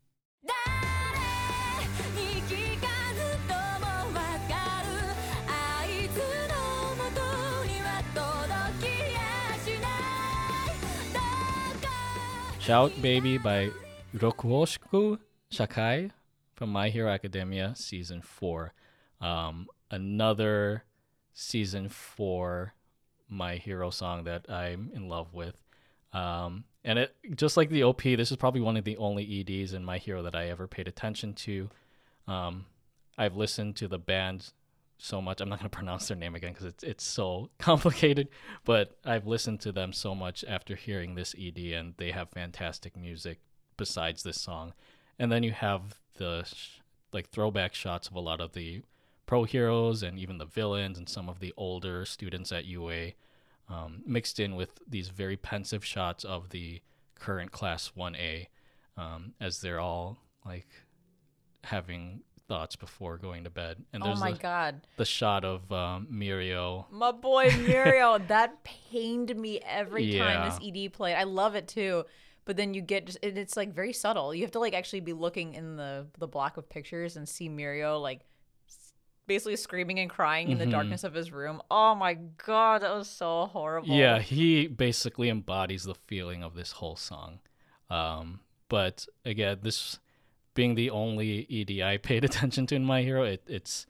Shout Baby by Ryokuoushoku Shakai from My Hero Academia season 4. Um, another season 4 My Hero song that I'm in love with. Um, and it just like the OP, this is probably one of the only EDs in My Hero that I ever paid attention to. Um, I've listened to the band so much. I'm not going to pronounce their name again because it's it's so complicated. But I've listened to them so much after hearing this ED, and they have fantastic music besides this song. And then you have the sh- like throwback shots of a lot of the pro heroes and even the villains and some of the older students at UA, um, mixed in with these very pensive shots of the current class 1A, um, as they're all like having thoughts before going to bed. And Oh there's my the, god. the shot of um, Mirio. My boy Mirio, that pained me every time this ED played. I love it too. But then you get just and it's like very subtle. You have to like actually be looking in the the block of pictures and see Mirio like basically screaming and crying in the Mhm. darkness of his room. Oh my god, that was so horrible. Yeah, he basically embodies the feeling of this whole song. Um, but again, this being the only ED I paid attention to in My Hero, it, it's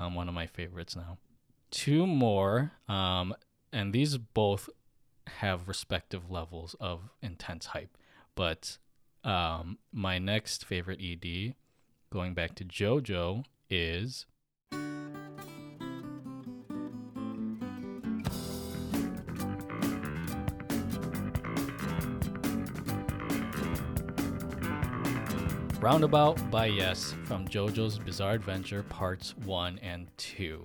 um, one of my favorites now. Two more, um, and these both have respective levels of intense hype. But um, my next favorite ED, going back to JoJo, is Roundabout by Yes from JoJo's Bizarre Adventure Parts 1 and 2.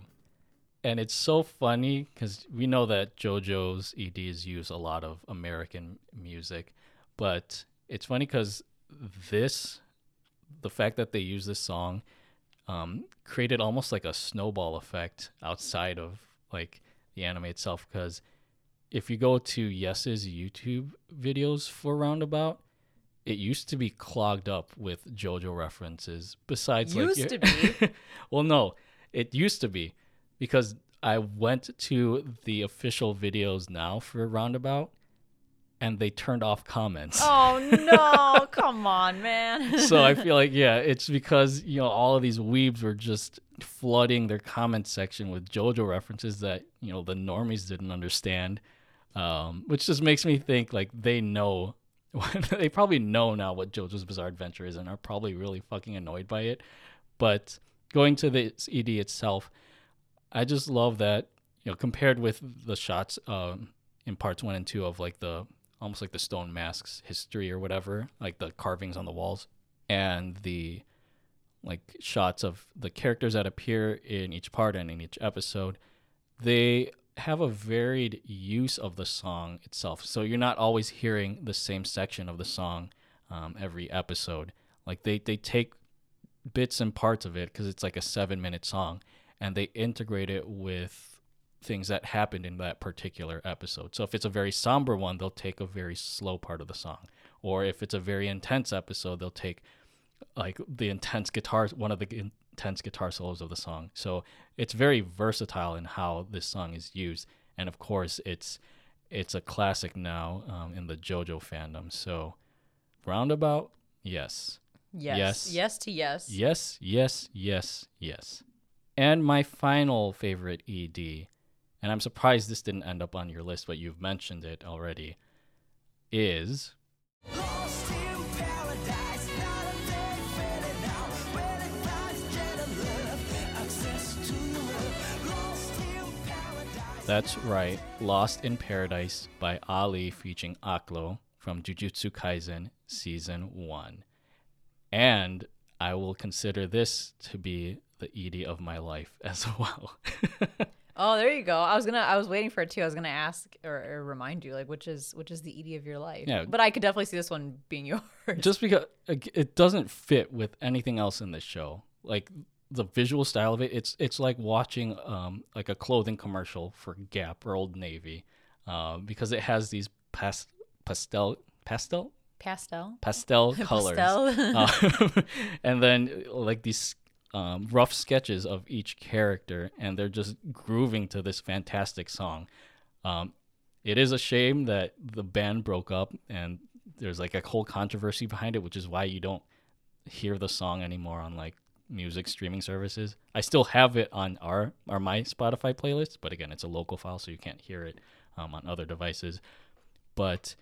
And it's so funny because we know that JoJo's EDs use a lot of American music, but it's funny because this, the fact that they use this song, um, created almost like a snowball effect outside of like the anime itself. Because if you go to Yes's YouTube videos for Roundabout, it used to be clogged up with JoJo references. Besides, Used like, to be? well, no, it used to be because I went to the official videos now for Roundabout, and they turned off comments. Oh no, come on, man. so I feel like yeah, it's because you know all of these weebs were just flooding their comment section with JoJo references that you know the normies didn't understand, um, which just makes me think like they know, they probably know now what JoJo's Bizarre Adventure is and are probably really fucking annoyed by it. But going to the ED itself, I just love that you know compared with the shots um, in parts one and two of like the almost like the stone masks history or whatever, like the carvings on the walls and the like shots of the characters that appear in each part and in each episode, they have a varied use of the song itself. So you're not always hearing the same section of the song um, every episode. Like they, they take bits and parts of it because it's like a seven minute song and they integrate it with things that happened in that particular episode. So if it's a very somber one, they'll take a very slow part of the song. Or if it's a very intense episode, they'll take like the intense guitar one of the intense guitar solos of the song. So it's very versatile in how this song is used. And of course, it's it's a classic now um, in the JoJo fandom. So roundabout, yes. yes. Yes. Yes to yes. Yes, yes, yes, yes. And my final favorite ED, and I'm surprised this didn't end up on your list, but you've mentioned it already, is That's right, Lost in Paradise by Ali featuring Aklo from Jujutsu Kaisen Season 1. And I will consider this to be the ED of my life as well. Oh, there you go. I was gonna. I was waiting for it too. I was gonna ask or, or remind you, like, which is which is the ED of your life. Yeah. But I could definitely see this one being yours. just because it doesn't fit with anything else in the show. Like the visual style of it. It's it's like watching um like a clothing commercial for Gap or Old Navy, uh, because it has these past pastel pastel Pastel. pastel colors, Pastel. Um, and then like these um, rough sketches of each character, and they're just grooving to this fantastic song. Um, it is a shame that the band broke up, and there's like a whole controversy behind it, which is why you don't hear the song anymore on like music streaming services. I still have it on our or my Spotify playlist, but again, it's a local file, so you can't hear it um, on other devices. But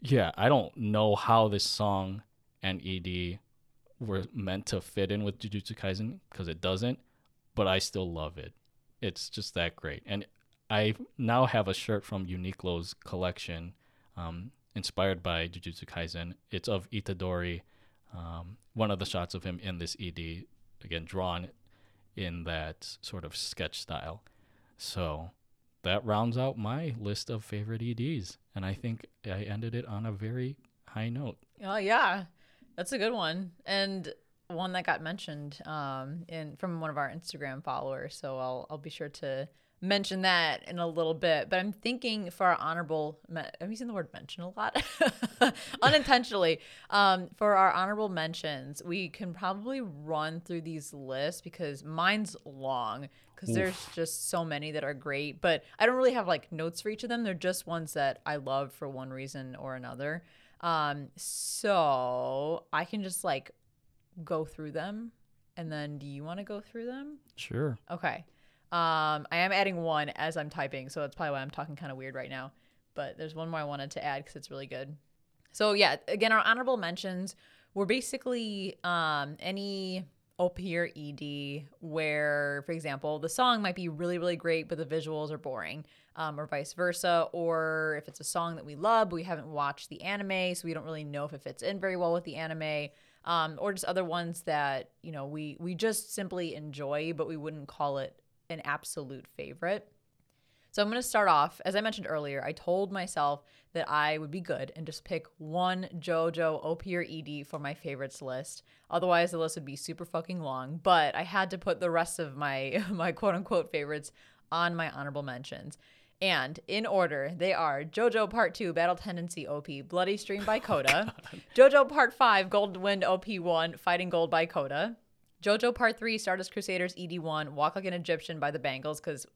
yeah, I don't know how this song and ED were meant to fit in with Jujutsu Kaisen because it doesn't, but I still love it. It's just that great. And I now have a shirt from Uniqlo's collection um, inspired by Jujutsu Kaisen. It's of Itadori, um, one of the shots of him in this ED, again, drawn in that sort of sketch style. So that rounds out my list of favorite EDs. And I think I ended it on a very high note. Oh yeah, that's a good one, and one that got mentioned um, in from one of our Instagram followers. So I'll I'll be sure to mention that in a little bit. But I'm thinking for our honorable, I'm using the word mention a lot, unintentionally. Um, for our honorable mentions, we can probably run through these lists because mine's long because there's just so many that are great. But I don't really have like notes for each of them. They're just ones that I love for one reason or another. Um, so I can just like go through them. And then do you want to go through them? Sure. Okay. Um, I am adding one as I'm typing, so that's probably why I'm talking kind of weird right now. But there's one more I wanted to add because it's really good. So yeah, again, our honorable mentions were basically um, any OP or ED where, for example, the song might be really, really great, but the visuals are boring, um, or vice versa. Or if it's a song that we love, we haven't watched the anime, so we don't really know if it fits in very well with the anime. Um, or just other ones that you know we we just simply enjoy, but we wouldn't call it an absolute favorite. So I'm going to start off. As I mentioned earlier, I told myself that I would be good and just pick one JoJo, OP, or ED for my favorites list. Otherwise, the list would be super fucking long. But I had to put the rest of my my quote unquote favorites on my honorable mentions. And in order, they are JoJo Part 2, Battle Tendency OP, Bloody Stream by oh Coda, JoJo Part 5, Golden Wind OP1, Fighting Gold by Coda, JoJo Part 3, Stardust Crusaders ED1, Walk Like an Egyptian by the Bangles, because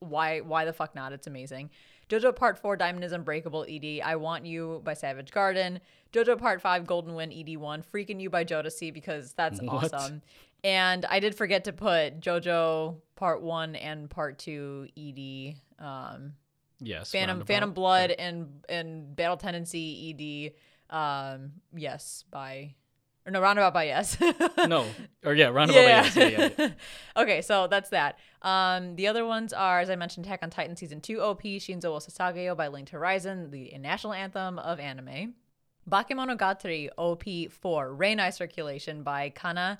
why why the fuck not? It's amazing. JoJo Part 4, Diamond is Unbreakable ED, I Want You by Savage Garden, JoJo Part 5, Golden Wind ED1, Freaking You by Jodeci, because that's What? awesome. And I did forget to put JoJo Part 1 and Part 2 ED. Um, Yes. Phantom. Phantom Blood and and Battle Tendency ED. Um, yes, by or no roundabout by yes. No. Or yeah, roundabout. yeah. Yes. Yeah, yeah, okay, so that's that. Um, the other ones are, as I mentioned, Attack on Titan season two OP, Shinzo wo Sasageyo by Linked Horizon, the national anthem of anime. Bakemonogatari OP four, Renai Circulation by Kana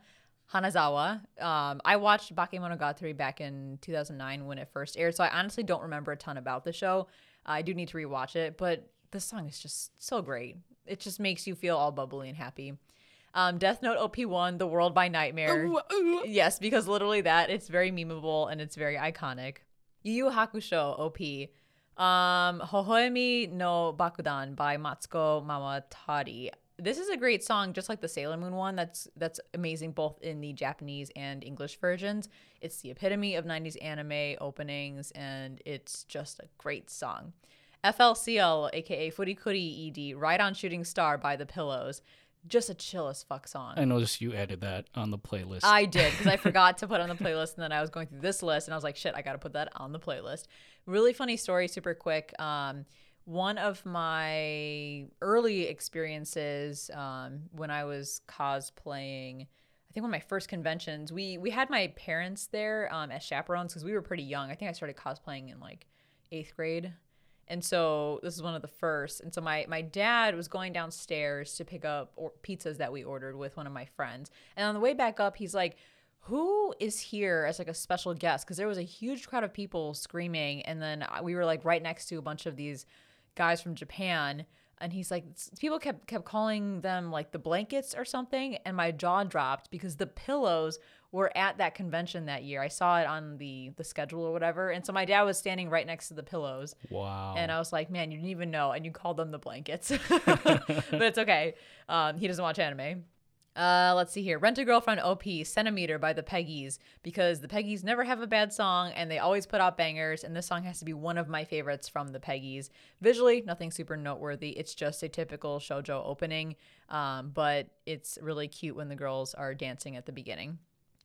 Hanazawa. Um, I watched Bakemonogatari back in 2009 when it first aired, so I honestly don't remember a ton about the show. I do need to rewatch it, but this song is just so great. It just makes you feel all bubbly and happy. Um, Death Note OP1, The World by Nightmare. yes, because literally that, it's very memeable and it's very iconic. Yu Yu Hakusho OP. Um, Hohoemi no Bakudan by Matsuko Mawatari. This is a great song, just like the Sailor Moon one. That's that's amazing, both in the Japanese and English versions. It's the epitome of '90s anime openings, and it's just a great song. FLCL, aka Furikuri ED, Ride on Shooting Star by The Pillows. Just a chill as fuck song. I noticed you added that on the playlist. I did because I forgot to put on the playlist, and then I was going through this list, and I was like, "Shit, I got to put that on the playlist." Really funny story, super quick. Um, one of my early experiences um, when I was cosplaying, I think one of my first conventions, we we had my parents there um, as chaperones because we were pretty young. I think I started cosplaying in like eighth grade. And so this is one of the first. And so my my dad was going downstairs to pick up or pizzas that we ordered with one of my friends. And on the way back up, he's like, "Who is here as like a special guest?" Because there was a huge crowd of people screaming, and then uh, we were like right next to a bunch of these guys from Japan. And he's like, people kept kept calling them like the blankets or something, and my jaw dropped because the pillows were at that convention that year. I saw it on the the schedule or whatever, and so my dad was standing right next to the pillows, Wow. and I was like, "Man, you didn't even know," and you called them the blankets, but it's okay. Um, he doesn't watch anime. Uh, let's see here. Rent a Girlfriend OP Centimeter by the Peggies because the Peggies never have a bad song and they always put out bangers. And this song has to be one of my favorites from the Peggies. Visually, nothing super noteworthy. It's just a typical shojo opening, um, but it's really cute when the girls are dancing at the beginning.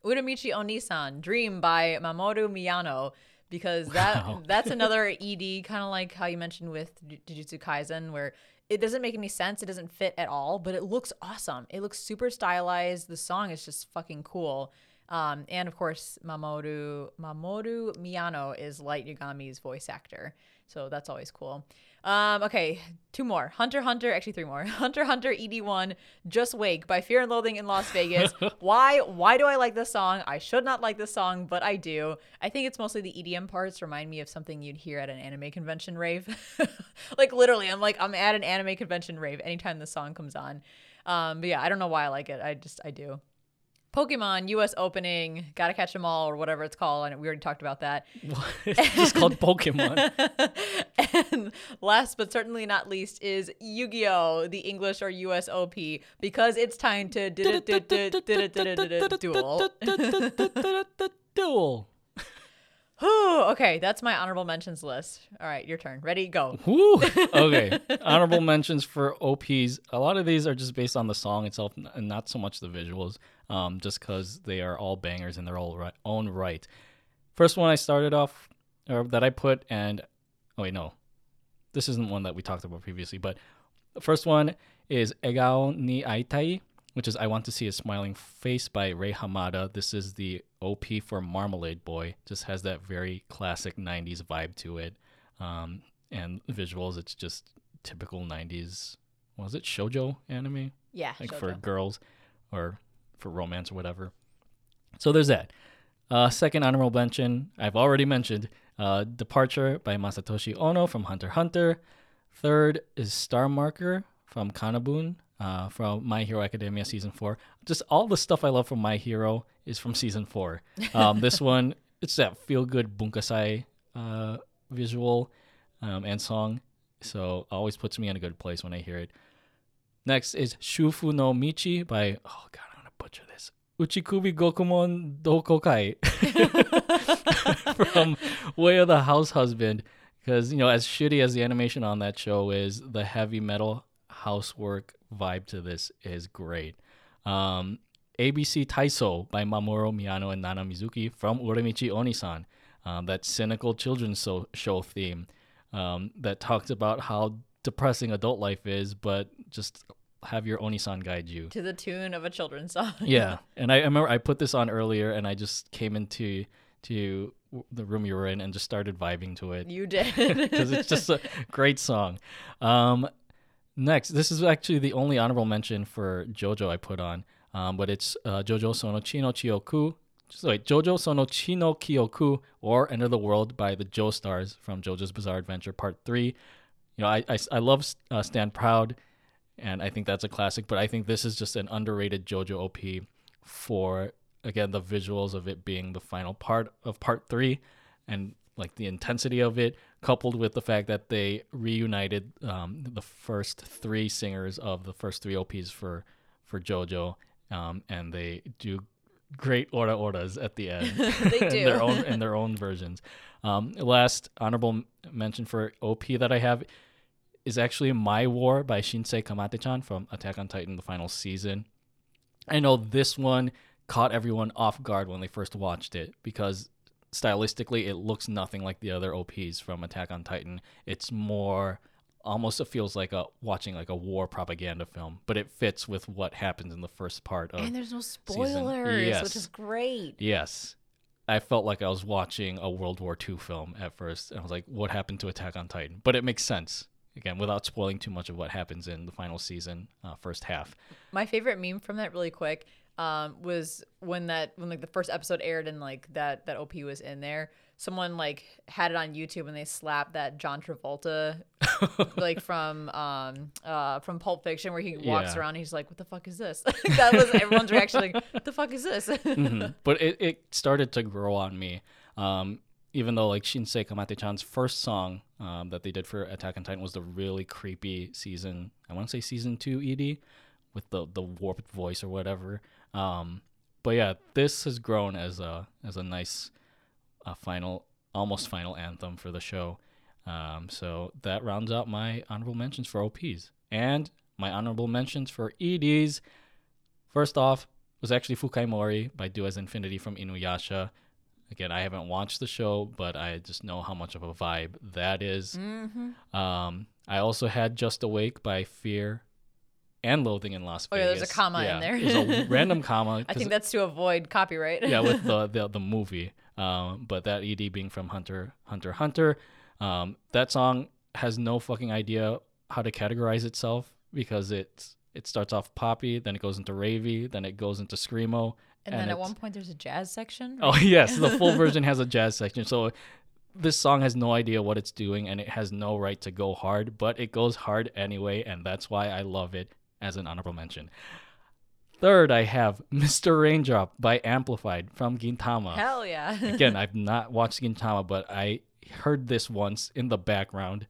Uramichi Onisan Dream by Mamoru Miyano because that Wow. that's another ED kind of like how you mentioned with Jujutsu Kaisen where it doesn't make any sense it doesn't fit at all but it looks awesome. It looks super stylized. The song is just fucking cool. Um, and of course Mamoru Mamoru Miyano is Light Yagami's voice actor. So that's always cool um, okay two more. Hunter Hunter actually three more. Hunter Hunter ED1 Just Awake by Fear and Loathing in Las Vegas. Why why do I like this song? I should not like this song but I do. I think it's mostly the EDM parts remind me of something you'd hear at an anime convention rave. Like literally I'm like I'm at an anime convention rave anytime the song comes on. Um, but yeah I don't know why I like it. I just I do Pokemon US opening, gotta catch them all or whatever it's called, and we already talked about that. it's just called Pokemon. and last but certainly not least is Yu-Gi-Oh! the English or US OP because it's time to duel. Duel. Whew, okay, that's my honorable mentions list. All right, your turn. Ready? Go. Woo! Okay. Honorable mentions for OPs. A lot of these are just based on the song itself and not so much the visuals, um, just because they are all bangers in their own right. First one I started off, or that I put, and oh, wait, no. This isn't one that we talked about previously, but the first one is Egao ni Aitai, which is I Want to See a Smiling Face by Ray Hamada. This is the OP for Marmalade Boy. Just has that very classic 90s vibe to it. Um, and visuals, it's just typical 90s, was it shoujo anime? Yeah. Like shoujo. for girls or for romance or whatever. So there's that. Uh, second honorable mention, I've already mentioned uh, Departure by Masatoshi Ono from Hunter x Hunter. Third is Star Marker from KANA-BOON uh, from My Hero Academia Season 4. Just all the stuff I love from My Hero is from Season 4. Um, this one, it's that feel good bunkasai uh, visual um, and song. So always puts me in a good place when I hear it. Next is Shufu no Michi by, oh god, I'm going to butcher this. Uchikubi Gokumon Dokokai from Way of the House Husband. Because, you know, as shitty as the animation on that show is, the heavy metal housework vibe to this is great. Um, ABC Taiso by Mamoru Miyano and Nana Mizuki from Uramichi Onisan. Um, that cynical children's so- show theme um, that talks about how depressing adult life is, but just have your Onisan guide you. To the tune of a children's song. Yeah, and I, I remember I put this on earlier, and I just came into to the room you were in and just started vibing to it You did. because it's just a great song. Um, next, this is actually the only honorable mention for JoJo I put on, um, but it's uh, JoJo Sono Chino Chioku. So wait, JoJo Sono Chino Kyoku or Enter the World by the JO☆STARS from JoJo's Bizarre Adventure Part Three. You know, I I, I love uh, Stand Proud, and I think that's a classic. But I think this is just an underrated JoJo OP for again the visuals of it being the final part of Part Three, and like the intensity of it, coupled with the fact that they reunited um, the first three singers of the first three OPs for for JoJo, um, and they do great ora oras at the end. They in their own in their own versions. Um, last honorable mention for OP that I have is actually My War by Shinsei Kamattechan from Attack on Titan: The Final Season. I know this one caught everyone off guard when they first watched it because stylistically it looks nothing like the other OPs from Attack on Titan. It's more almost it feels like a watching like a war propaganda film, but it fits with what happens in the first part of and there's no spoilers, Yes. which is great. Yes. I felt like I was watching a World War II film at first. And I was like, what happened to Attack on Titan? But it makes sense, again, without spoiling too much of what happens in the final season, uh, first half. My favorite meme from that really quick um, was when that when like the first episode aired and like that that OP was in there. someone like had it on YouTube and they slapped that John Travolta like from um uh from Pulp Fiction where he walks Yeah. around and he's like, What the fuck is this? that was everyone's reaction like, What the fuck is this? Mhm. But it, it started to grow on me. Um, even though like Shinsei Kamattechan's first song um, that they did for Attack on Titan was the really creepy season. I want to say season two ED with the the warped voice or whatever. Um, but yeah, this has grown as a as a nice uh, final, almost final anthem for the show. Um, so that rounds out my honorable mentions for OPs and my honorable mentions for EDs. First off was actually Fukai Mori by Do as Infinity from Inuyasha. Again, I haven't watched the show, but I just know how much of a vibe that is. mm-hmm. Um, I also had Just Awake by Fear and Loathing in Las Vegas. Oh, yeah, there's a comma in there. there's a random comma. I think that's to avoid copyright. yeah, with the the, the movie. Um, but that ED being from Hunter Hunter Hunter, um, that song has no fucking idea how to categorize itself because it it starts off poppy, then it goes into ravey, then it goes into screamo, and, then at one point there's a jazz section. Oh yes, the full version has a jazz section. So this song has no idea what it's doing and it has no right to go hard, but it goes hard anyway, and that's why I love it as an honorable mention. Third, I have Mr. Raindrop by Amplified from Gintama. Hell yeah. Again, I've not watched Gintama, but I heard this once in the background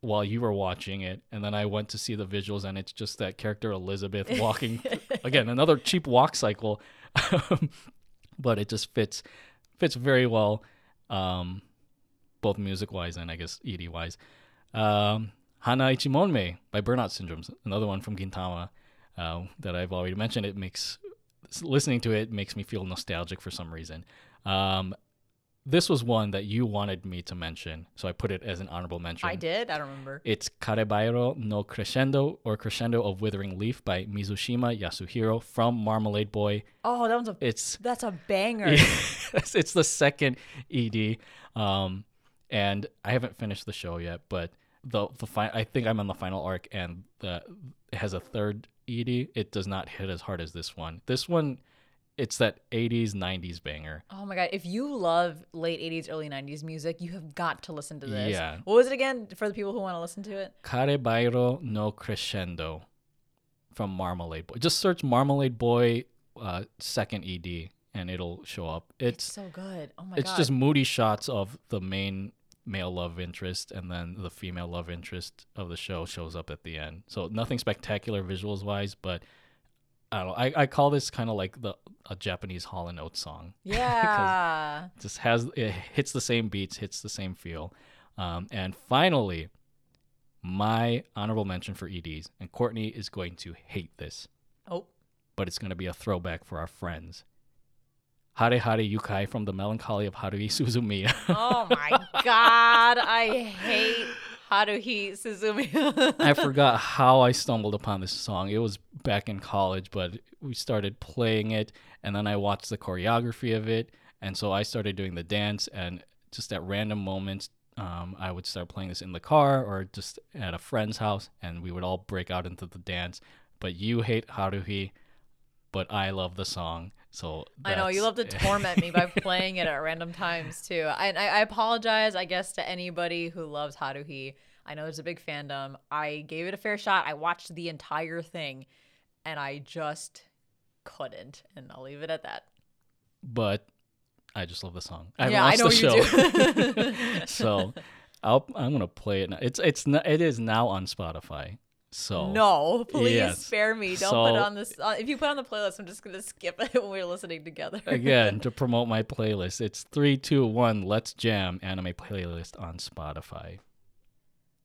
while you were watching it, and then I went to see the visuals, and it's just that character Elizabeth walking. again, another cheap walk cycle, but it just fits fits very well, um, both music wise and I guess ED wise. Um, Hana Ichimonme by Burnout Syndromes, another one from Gintama uh, that I've already mentioned. It makes listening to it makes me feel nostalgic for some reason. Um, this was one that you wanted me to mention, so I put it as an honorable mention. I did. I don't remember. It's Karebairo no Crescendo or Crescendo of Withering Leaf by Mizushima Yasuhiro from Marmalade Boy. Oh, that one's a It's that's a banger. it's, it's the second ED, um, and I haven't finished the show yet, but the the fi- I think I'm on the final arc, and the it has a third ED. It does not hit as hard as this one. This one, it's that 80s 90s banger. Oh my god! If you love late '80s, early '90s music, you have got to listen to this. Yeah. What was it again for the people who want to listen to it? Karebairo no Crescendo from Marmalade Boy. Just search Marmalade Boy uh, second ED and it'll show up. It's So good. Oh my it's god. just moody shots of the main male love interest and then the female love interest of the show shows up at the end. So nothing spectacular visuals wise, but I don't know. I, I call this kind of like the a Japanese Hall and Oates song. yeah. Just has it hits the same beats, hits the same feel. Um, and finally, my honorable mention for EDs, and Courtney is going to hate this, oh. but it's going to be a throwback for our friends. Hare Hare Yukai from the Melancholy of Haruhi Suzumiya. Oh my god! I hate Haruhi Suzumi. I forgot how I stumbled upon this song. It was back in college, but we started playing it, and then I watched the choreography of it, and so I started doing the dance. And just at random moments, um, I would start playing this in the car or just at a friend's house, and we would all break out into the dance. But you hate Haruhi, but I love the song. So I know you love to torment me by playing it at random times too. I, I I apologize, I guess, to anybody who loves Haruhi. I know there's a big fandom. I gave it a fair shot. I watched the entire thing, and I just couldn't. And I'll leave it at that. but I just love the song. I yeah, I watched know the you show. do. so I'll, I'm gonna play it. Now. It's it's it is now on Spotify. So No, please Yes. spare me. Don't put it on this. Uh, if you put on the playlist, I'm just gonna skip it when we're listening together. again to promote my playlist, it's three, two, one. Let's jam anime playlist on Spotify.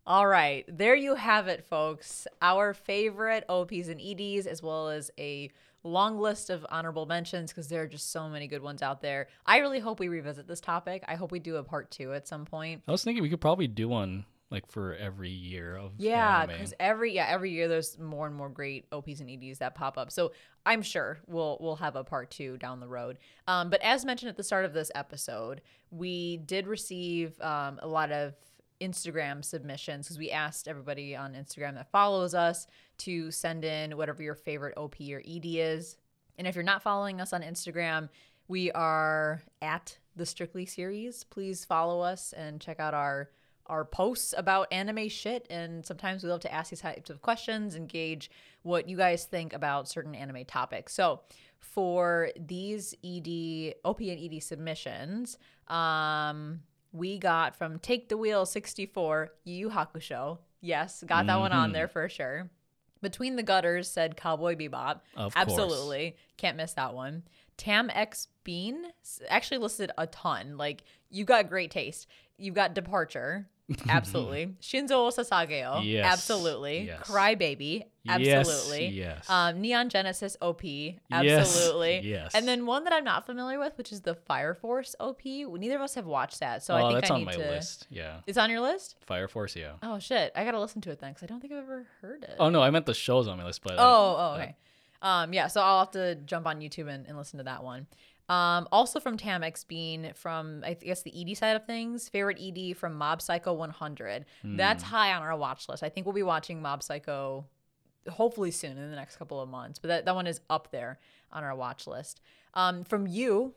All right, there you have it, folks. Our favorite OPs and EDs, as well as a long list of honorable mentions, because there are just so many good ones out there. I really hope we revisit this topic. I hope we do a part two at some point. I was thinking we could probably do one like for every year of Yeah, because every yeah every year there's more and more great OPs and EDs that pop up. So I'm sure we'll we'll have a part two down the road. Um, but as mentioned at the start of this episode, we did receive um, a lot of Instagram submissions because we asked everybody on Instagram that follows us to send in whatever your favorite OP or ED is. And if you're not following us on Instagram, we are at the Strictly series. Please follow us and check out our our posts about anime shit. And sometimes we love to ask these types of questions and gauge what you guys think about certain anime topics. So for these ED OP and ED submissions, um, we got from Take the Wheel 64 Yu Yu Hakusho. Yes, got that one on Mm-hmm. there for sure. Between the Gutters said Cowboy Bebop. Of course. Absolutely. Can't miss that one. Tam X Bean actually listed a ton. Like, you got great taste. You've got Departure. Absolutely. Shinzo Sasageo. Yes. Absolutely. Yes. Crybaby. Yes, Absolutely. yes. Um, Neon Genesis OP. Absolutely. yes. And then one that I'm not familiar with, which is the Fire Force OP. Neither of us have watched that. So oh, I think that's I on my to. list. Yeah. It's on your list? Fire Force, yeah. Oh, shit. I got to listen to it then because I don't think I've ever heard it. Oh no, I meant the shows on my list, but Oh, oh, okay. Um, yeah, so I'll have to jump on YouTube and, and listen to that one. Um, also from Tamex being from I guess the ED side of things, favorite ED from Mob Psycho 100. That's high on our watch list. I think we'll be watching Mob Psycho hopefully soon in the next couple of months. But that, that one is up there on our watch list. Um, from you,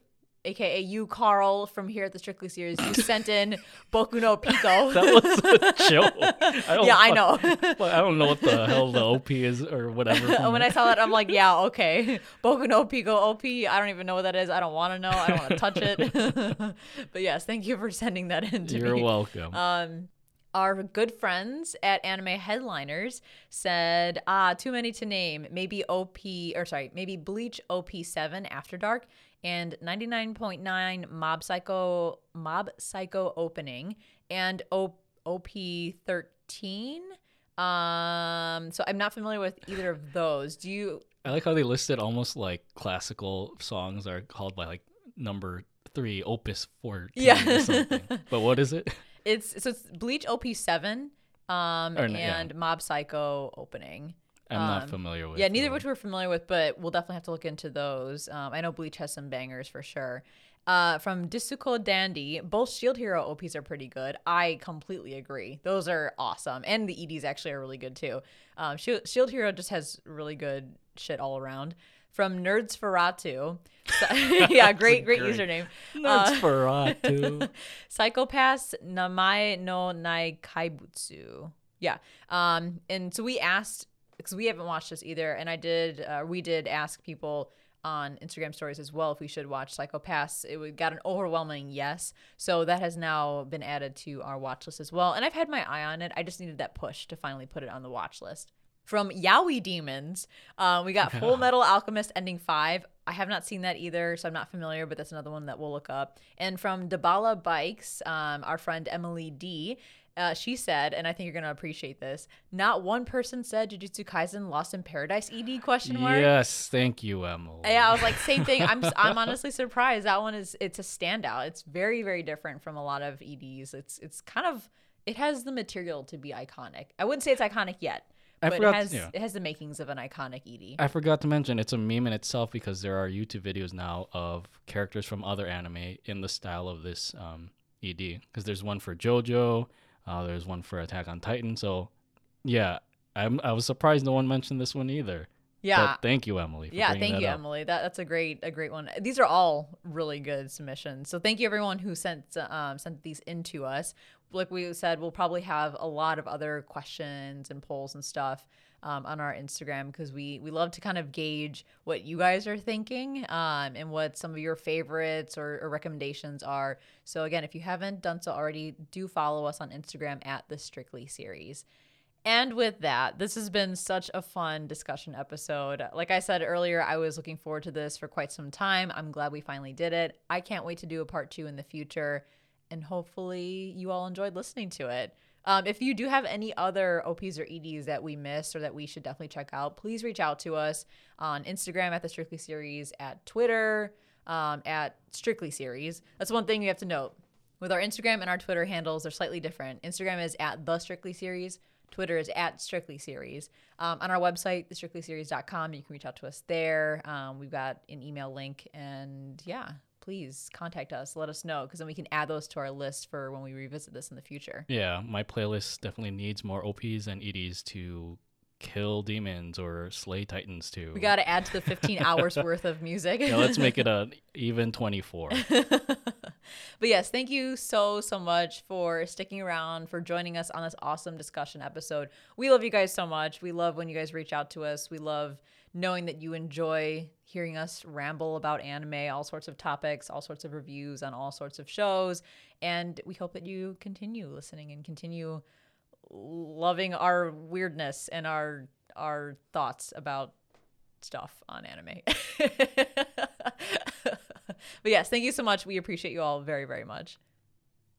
aka you, Carl, from here at the Strictly series, you sent in Boku no Pico. that was a joke. I yeah, I know. I don't know what the hell the OP is or whatever. when. I saw that, I'm like, yeah, okay. Boku no Pico OP. I don't even know what that is. I don't want to know. I don't want to touch it. but yes, thank you for sending that in to You're me. welcome. Um, our good friends at Anime Headliners said, ah, too many to name. Maybe OP, or sorry, maybe Bleach OP7 After Dark and 99.9 Mob Psycho, Mob Psycho opening and o- OP13. Um, so I'm not familiar with either of those. Do you? I like how they listed almost like classical songs are called by like number three, opus 14 Yeah. or something. but what is it? It's so it's Bleach OP7, um, no, yeah. and Mob Psycho opening. I'm Um, not familiar with. Yeah, neither of which we're familiar with, but we'll definitely have to look into those. Um, I know Bleach has some bangers for sure. Uh, from Disuko Dandy, both Shield Hero OPs are pretty good. I completely agree. Those are awesome. And the EDs actually are really good too. Um, Shield, Shield Hero just has really good shit all around. From Nerds Ferratu. yeah, great, great, great. username. Nerds Uh, Ferratu. Psycho-Pass Namae no Nai Kaibutsu. Yeah. Um, and so we asked because we haven't watched this either, and I did. Uh, we did ask people on Instagram stories as well if we should watch Psycho-Pass. It got an overwhelming yes. So that has now been added to our watch list as well. And I've had my eye on it. I just needed that push to finally put it on the watch list. From Yaoi Demons, uh, we got Full Metal Alchemist Ending 5. I have not seen that either, so I'm not familiar, but that's another one that we'll look up. And from Dabala Bikes, um, our friend Emily D, uh, she said, and I think you're going to appreciate this, not one person said Jujutsu Kaisen Lost in Paradise ED question mark. yes, thank you, Emily. Yeah, I was like, same thing. I'm I'm honestly surprised. That one is it's a standout. It's very very different from a lot of EDs. It's it's kind of it has the material to be iconic. I wouldn't say it's iconic yet, I but it has yeah. it has the makings of an iconic ED. I forgot to mention it's a meme in itself because there are YouTube videos now of characters from other anime in the style of this um, ED. Because there's one for JoJo, uh, there's one for Attack on Titan. So, yeah, I'm, I was surprised no one mentioned this one either. yeah. But thank you, Emily. For yeah, thank you, up. Emily. That that's a great a great one. These are all really good submissions. So thank you everyone who sent um, sent these in to us. Like we said, we'll probably have a lot of other questions and polls and stuff um, on our Instagram because we we love to kind of gauge what you guys are thinking um, and what some of your favorites or, or recommendations are. So again, if you haven't done so already, do follow us on Instagram at the Strictly Series. And with that, this has been such a fun discussion episode. Like I said earlier, I was looking forward to this for quite some time. I'm glad we finally did it. I can't wait to do a part two in the future. And hopefully, you all enjoyed listening to it. Um, if you do have any other OPs or EDs that we missed or that we should definitely check out, please reach out to us on Instagram at the Strictly Series, at Twitter um, at Strictly Series. That's one thing you have to note. With our Instagram and our Twitter handles, they're slightly different. Instagram is at the Strictly Series. Twitter is at Strictly Series. Um, on our website, thestrictlyseries.com, you can reach out to us there. Um, we've got an email link, and yeah, please contact us. Let us know because then we can add those to our list for when we revisit this in the future. Yeah, my playlist definitely needs more OPs and EDs to kill demons or slay titans too. We got to add to the 15 hours worth of music. yeah, let's make it a even 24. But yes, thank you so, so much for sticking around, for joining us on this awesome discussion episode. We love you guys so much. We love when you guys reach out to us. We love knowing that you enjoy hearing us ramble about anime, all sorts of topics, all sorts of reviews on all sorts of shows. And we hope that you continue listening and continue loving our weirdness and our our thoughts about stuff on anime. but yes, thank you so much. We appreciate you all very, very much.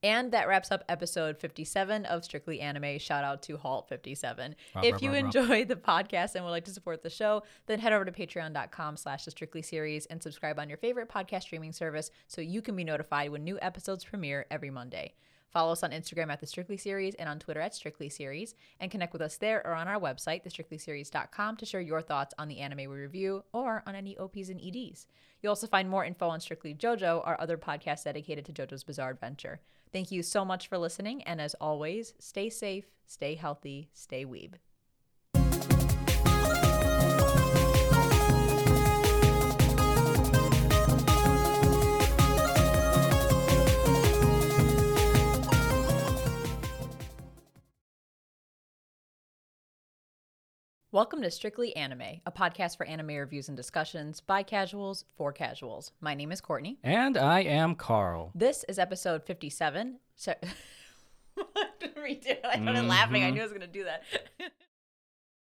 And that wraps up episode 57 of Strictly Anime. Shout out to Halt57. Rah, if you rah. enjoy the podcast and would like to support the show, then head over to patreon.com slash the Strictly series and subscribe on your favorite podcast streaming service so you can be notified when new episodes premiere every Monday. Follow us on Instagram at The Strictly Series and on Twitter at Strictly Series, and connect with us there or on our website, thestrictlyseries.com, to share your thoughts on the anime we review or on any OPs and EDs. You'll also find more info on Strictly JoJo, our other podcast dedicated to JoJo's Bizarre Adventure. Thank you so much for listening, and as always, stay safe, stay healthy, stay weeb. Welcome to Strictly Anime, a podcast for anime reviews and discussions by casuals for casuals. My name is Courtney. And I am Carl. This is episode 57. So. I started mm-hmm. laughing. I knew I was going to do that.